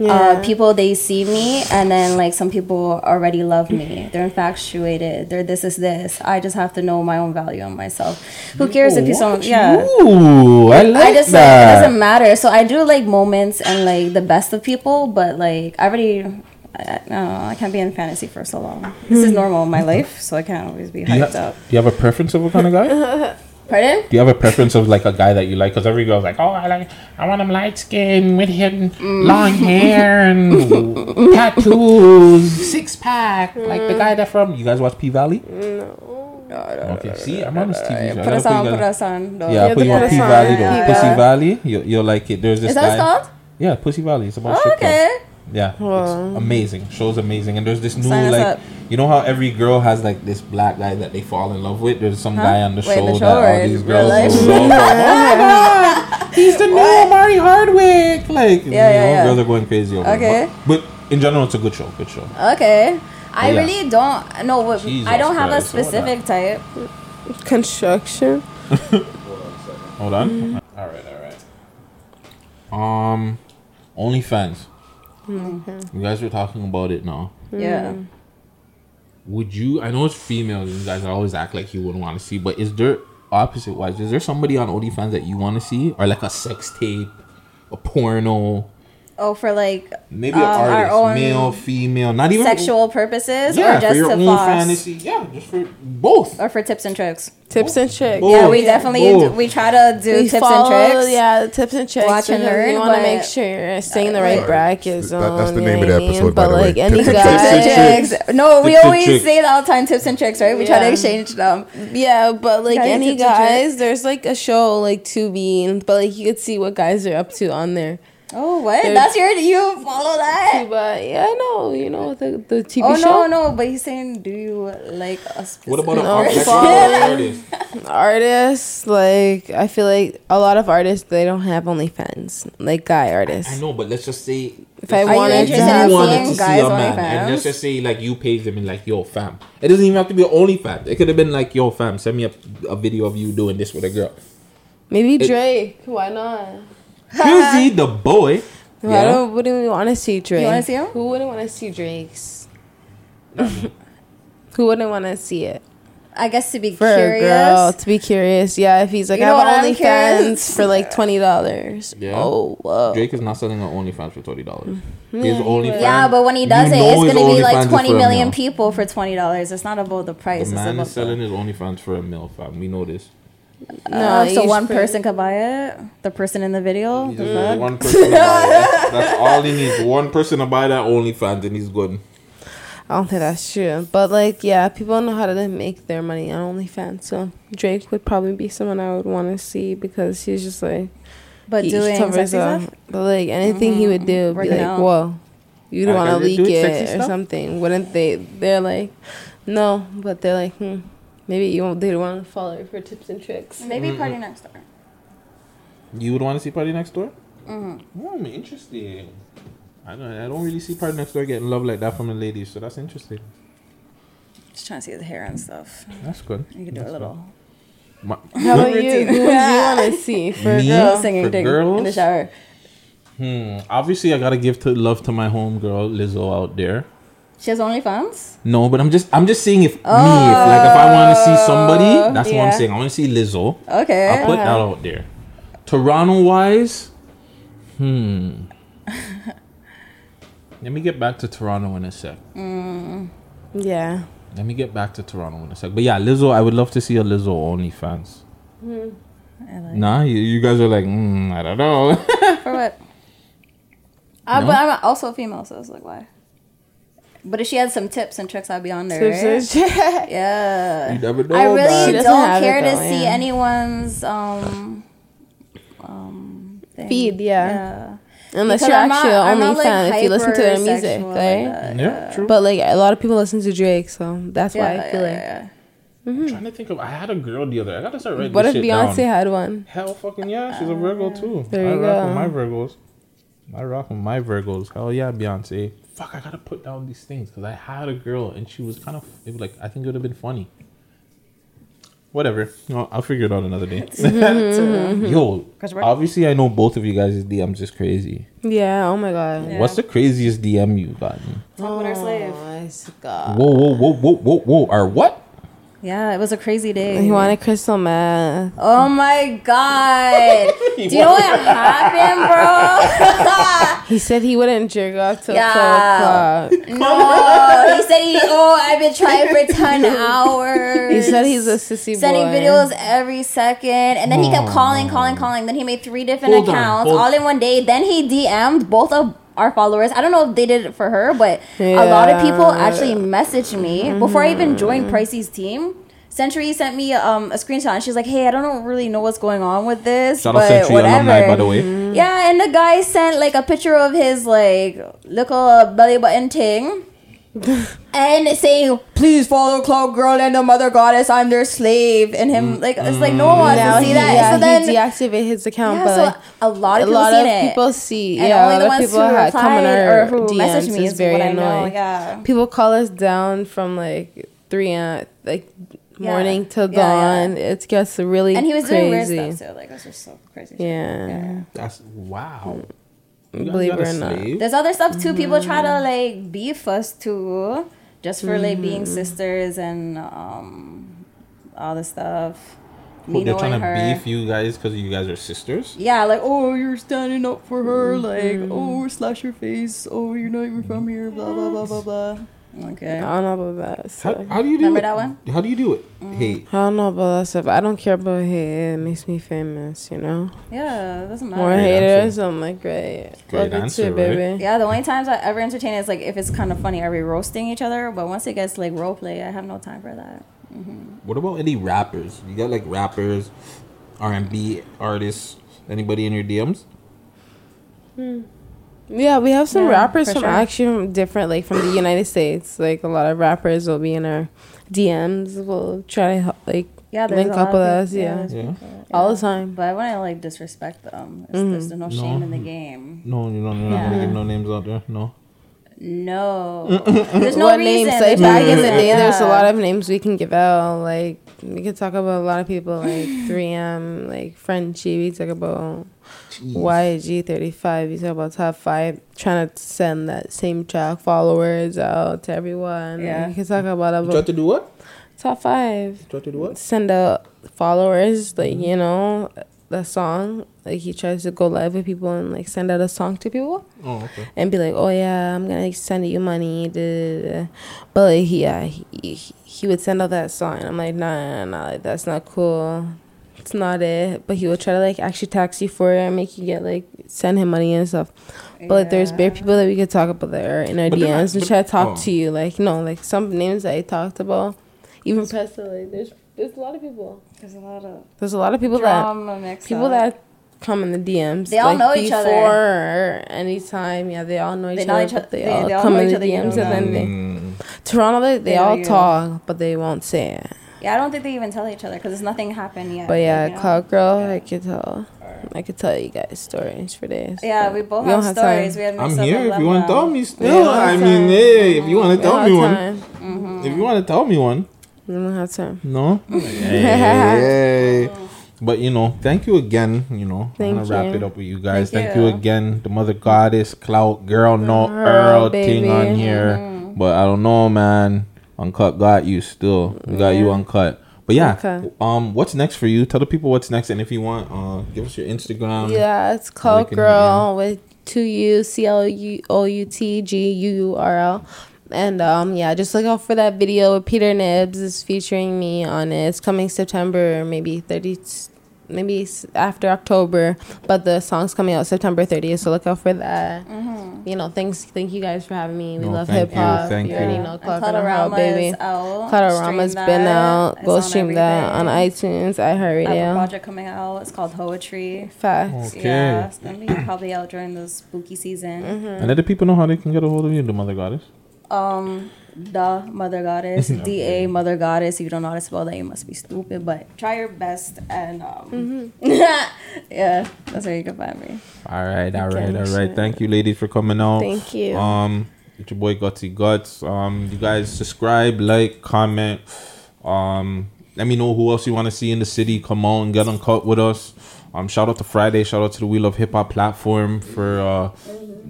Uh, people they see me and then like some people already love me. They're infatuated. They're this is this. I just have to know my own value on myself. Who cares if you don't? Yeah. Ooh, I like I just like that. it doesn't matter. So I do like moments and like the best of people, but like I already, I, no, I can't be in fantasy for so long. This is normal in my life, so I can't always be Do hyped up. do you have a preference of what kind of guy? Pardon? Do you have a preference of like a guy that you like? Because every girl's like, oh, I like, I want him light skinned with him Mm. long hair and tattoos, six pack, like the guy that from. You guys watch P Valley? No. Okay, see, I'm on this TV show. Put us on, put us on. No. Yeah, put you on P Valley though. Pussy Valley, you, you'll like it. There's this Is that guy. called? Yeah, Pussy Valley. It's about Oh, okay. Yeah, it's amazing. Show's amazing, and there's this new Sign us like up. you know how every girl has like this black guy that they fall in love with. There's some guy on the Wait, show the show that all in these real girls life? will love. oh my god, he's the new Marty Hardwick. Like you Yeah, yeah, know, yeah. girls are going crazy over. Okay. it. But, but in general, it's a good show. Good show. Okay. I Yeah. really don't know what Jesus I don't have a Christ, hold specific type. Construction. Hold on. All right, all right. Um, OnlyFans. Mm-hmm. You guys were talking about it now. Mm-hmm. Yeah. Would you? I know it's females, you guys always act like you wouldn't want to see. But is there opposite wise? Is there somebody on OnlyFans that you want to see, or like a sex tape, a porno, Oh, for like maybe Um, an our own male, female, not even sexual purposes Yeah, or just for your to own floss fantasy. Yeah, just for both. or for tips and tricks. Tips and tricks. Both. Yeah, we definitely Both. we try to do We tips follow, and tricks. Yeah, the tips and tricks. Watch and learn, You want to make sure you're staying in the right Right. bracket That- that's the name of the what I episode, by But the way. like Tips any and Tips and tricks. No, we Tips always say it all the time. Tips and tricks, right? We try to exchange them. Yeah, but like any tips and tricks. guys, there's like a show like to Tubi, but like you could see what guys are up to on there. Oh, what? They're- That's your you follow that? But yeah, I know, you know the the TV Oh show. no, no! But he's saying, do you like a specific? What about an artist? artist? Artists, like I feel like a lot of artists they don't have OnlyFans, like guy artists. I know, but let's just say If I Are you wanted interested to in have wanted seeing to see a man, OnlyFans? and let's just say like you paid them and like yo fam. It doesn't even have to be only OnlyFans. It could have been like yo fam, send me a, a video of you doing this with a girl. Maybe Drake. Why not? Susie the boy. Why Yeah. don't wouldn't we want to see Drake? wanna see him? Who wouldn't want to see Drake's? Who wouldn't want to see it? I guess to be For curious. a girl to be curious, yeah. If he's like, You I know have what, I'm OnlyFans for like twenty dollars. Yeah. Oh, whoa. Drake is not selling on OnlyFans for twenty dollars. Mm-hmm. His OnlyFans. Yeah, but when he does it, it's gonna be like is twenty for a million mil. people for twenty dollars. It's not about the price. The it's man about is selling his OnlyFans for a mil, fam. We know this. The, uh, so one per- person could buy it. The person in the video. He the just needs fuck? one person buy it. That's, that's all he needs. One person to buy that OnlyFans, and he's good. I don't think that's true, but like, yeah, people know how to make their money on OnlyFans. So Drake would probably be someone I would want to see because he's just like, But he doing covers sexy stuff. But like anything he would do, would be like, out. whoa, you'd Like, want to leak doing it or stuff? something, wouldn't they? They're like, no, but they're like, hmm, maybe you won't. They want to follow you for tips and tricks. Maybe party next door. You would want to see Party Next Door? Mm-hmm. Oh, interesting. I don't. I don't really see Party Next Door getting love like that from the ladies, so that's interesting. Just trying to see his hair and stuff. That's good. You can do a little My, How about you? Who would you want to see for a Me? girl? singing For thing in the shower. hmm. Obviously, I gotta give to love to my homegirl Lizzo out there. She has OnlyFans. No, but I'm just I'm just saying if me if like if I want to see somebody, that's what. I'm saying. I want to see Lizzo. Okay. I'll put that out there. Toronto wise, hmm. Let me get back to Toronto in a sec. Yeah. Let me get back to Toronto in a sec. But yeah, Lizzo, I would love to see a Lizzo OnlyFans. Nah, you, you guys are like, mm, I don't know. For what? Uh, No? But I'm also a female, so it's like why? But if she had some tips and tricks, I'd be on there. Tips and shit. Yeah. you never know. I really man. Don't have it care to though, see yeah. anyone's um um thing. Feed, yeah. yeah. Unless Because you're I'm actually I'm an not, only fan if you listen to their music, hypersexual like right? Yeah, true. But like a lot of people listen to Drake, so that's why Yeah, I feel yeah, like. yeah, I'm trying to think of. I had a girl the other. I gotta start writing What this if Beyonce down. had one? Hell, fucking yeah, she's a Virgo too. There I you rock go. with my Virgos. I rock with my Virgos. Hell yeah, Beyonce. Fuck, I gotta put down these things because I had a girl and she was kind of it was like I think it would have been funny. Whatever. No, I'll figure it out another day. Yo, obviously I know both of you guys' DMs is crazy. Yeah. Oh my god. Yeah. What's the craziest DM you gotten? Talk with our slave. Oh, my God. Whoa, whoa, whoa, whoa, whoa, whoa. Or what? Yeah, it was a crazy day. He wanted crystal meth. Oh my god! Do you know what happened, bro? He said he wouldn't jerk off till Yeah. 12 o'clock. no, he said he. Oh, I've been trying for ten hours. He said he's a sissy boy. sending boy. videos every second, and then he kept calling, calling, calling. Then he made three different Hold accounts hold- all in one day. Then he DM'd both of our followers. I don't know if they did it for her, but a lot of people actually messaged me before I even joined Pricey's team. Century sent me um, a screenshot, and she's like, "Hey, I don't really know what's going on with this, Shout out but Century whatever." alumni, by the way. Yeah, and the guy sent like a picture of his like little belly button ting. And saying, please follow Clout Girl and the Mother Goddess, I'm their slave. And him, like, it's like, no one wants Now to see he, that. yeah, so then, he deactivated his account, yeah, but so like, a lot a of people lot seen of it. people see. and yeah, only the ones people who had come on replied our or who messaged DMs me is is very what I know. annoying. Yeah. People call us down from like three uh, like Yeah. morning till Yeah, yeah. dawn. It gets really And he was crazy. doing weird stuff too. Like, that's just so crazy. shit. Yeah. That's wow. You guys Believe it or not. slave? There's other stuff too. People try to mm-hmm. like beef us too, just for like being mm-hmm. sisters and um all this stuff. Me Who, they're trying to her. beef you guys because you guys are sisters. Yeah, like oh, you're standing up for her. Like oh, mm-hmm. slash your face. Oh, you're not even from here. Blah blah blah blah blah. Okay. I don't know about that. How, So. how do you do Remember it? that one? How do you do it? Mm. Hey, I don't know about that stuff. I don't care about hate. It makes me famous, you know. Yeah, it doesn't matter. More Great haters, answer. I'm like, great. Great Love it answer, too, right? baby. Yeah, the only times I ever entertain is like if it's kind of funny, are we roasting each other? But once it gets like role play, I have no time for that. Mm-hmm. what about any rappers? You got like rappers, R and B artists. Anybody in your DMs? Hmm. Yeah, we have some Yeah, rappers from sure. actually different, like from the United States. Like a lot of rappers will be in our DMs. We'll try to help, like Yeah, there's link up with us. people- Yeah, Yeah. all the time. But I wouldn't like disrespect them. It's, Mhm. There's no No. shame in the game. No, you're not. You're not gonna Yeah. give no names out there. No. No, there's no what reason. names? Like There's back no in the reason. day, there's a lot of names we can give out. Like we could talk about a lot of people, like 3M, like Frenchie. We talk about YG35. We talk about top five. Trying to send that same track followers out to everyone. Yeah. we could talk about, You tried about to do what? top five. You tried to do what? send out followers like Mm-hmm. you know the song like he tries to go live with people and like send out a song to people Oh, okay. and be like oh yeah i'm gonna send you money da, da, da. but like he, yeah he, he, he would send out that song and i'm like nah, nah, nah like, that's not cool it's not it but he would try to like actually tax you for it and make you get like send him money and stuff but like, there's bare people that we could talk about there in our But DMs and but- try to talk oh. to you like no like some names that I talked about even Presto like there's there's a lot of people There's a lot of there's a lot of people that drama people up. that come in the DMs. They all know each other. Before anytime, yeah, they all know each They know other. each but they, they- all they all come know in each the DMs, and then they Mm. Toronto. They, they They all you. talk, but they won't say it. Yeah, I don't think they even tell each other because there's nothing happened yet. But yeah, you know? Clout Girl, I could tell. I could tell you guys stories for days. Yeah, we both don't have, time. stories. We have I'm here if you want to left tell me still. don't I have mean, time. hey, if you want to tell me have one. Mm-hmm. If you want to tell me one. We don't have time. No. hey. But you know, thank you again. You know, Thank I'm gonna wrap it up with you guys. Thank Thank, you. you. again, the mother goddess, clout girl, no Earl, Earl thing on here. but I don't know, man. Uncut got you still. We got you uncut. But yeah, Okay. um, what's next for you? Tell the people what's next, and if you want, uh, give us your Instagram. Yeah, it's How called they can Girl with two U C L U O U T G U U R L. And um yeah, just look out for that video with Peter Nibbs is featuring me on it. It's coming September, maybe thirty, maybe after October, but the song's coming out September thirtieth. So look out for that. You know, thanks, thank you guys for having me. We No, love hip hop. you, thank you you. already Yeah. know And Club and baby. is out. Been out. It's Go on stream that on everything. iTunes, I have a project coming out. It's called Poetry. Facts. Okay. Yeah, it's gonna be probably out during the spooky season. Mm-hmm. And let the people know how they can get a hold of you, the mother goddess. Um, the Mother Goddess, D A Mother Goddess. If you don't know how to spell that, you must be stupid. But try your best, and um, yeah, that's where you can find me. All right, all right, all right. Thank you, ladies, for coming out. Thank you. Um, it's your boy Gutsy Guts. Um, you guys subscribe, like, comment. Um, let me know who else you want to see in the city. Come on, get on cut with us. Um, shout out to Friday. Shout out to the Wheel of Hip Hop platform for uh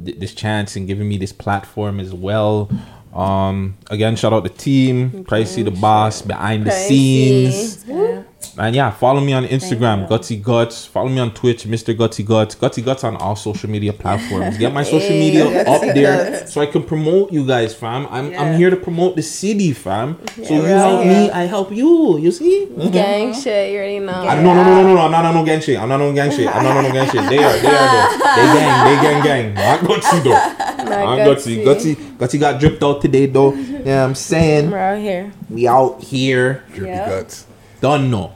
th- this chance and giving me this platform as well. Um, again, shout out the team, Pricey the boss behind the scenes. Yeah. And yeah, follow me on Instagram. Gutsy Guts. Follow me on Twitch, Mr. Gutsy Guts. Gutsy Guts on all social media platforms. Get my social media up there so I can promote you guys, fam. I'm I'm here to promote the city, fam. so you we're help me. I help you. You see? Gang mm-hmm. shit, you already know. I, no, no, no, no, no, no. I'm not on no gang shit. I'm not on gang shit. I'm not on no gang shit. They are, they are though. They gang, they gang, gang. Not Gutsy though. Not Not Gutsy. Gutsy, Gutsy got dripped out today though. Yeah, I'm saying We're out here. we out here. Drippy Yeah. guts. Done no.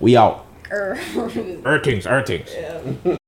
We out. Er. Earthings, earthings.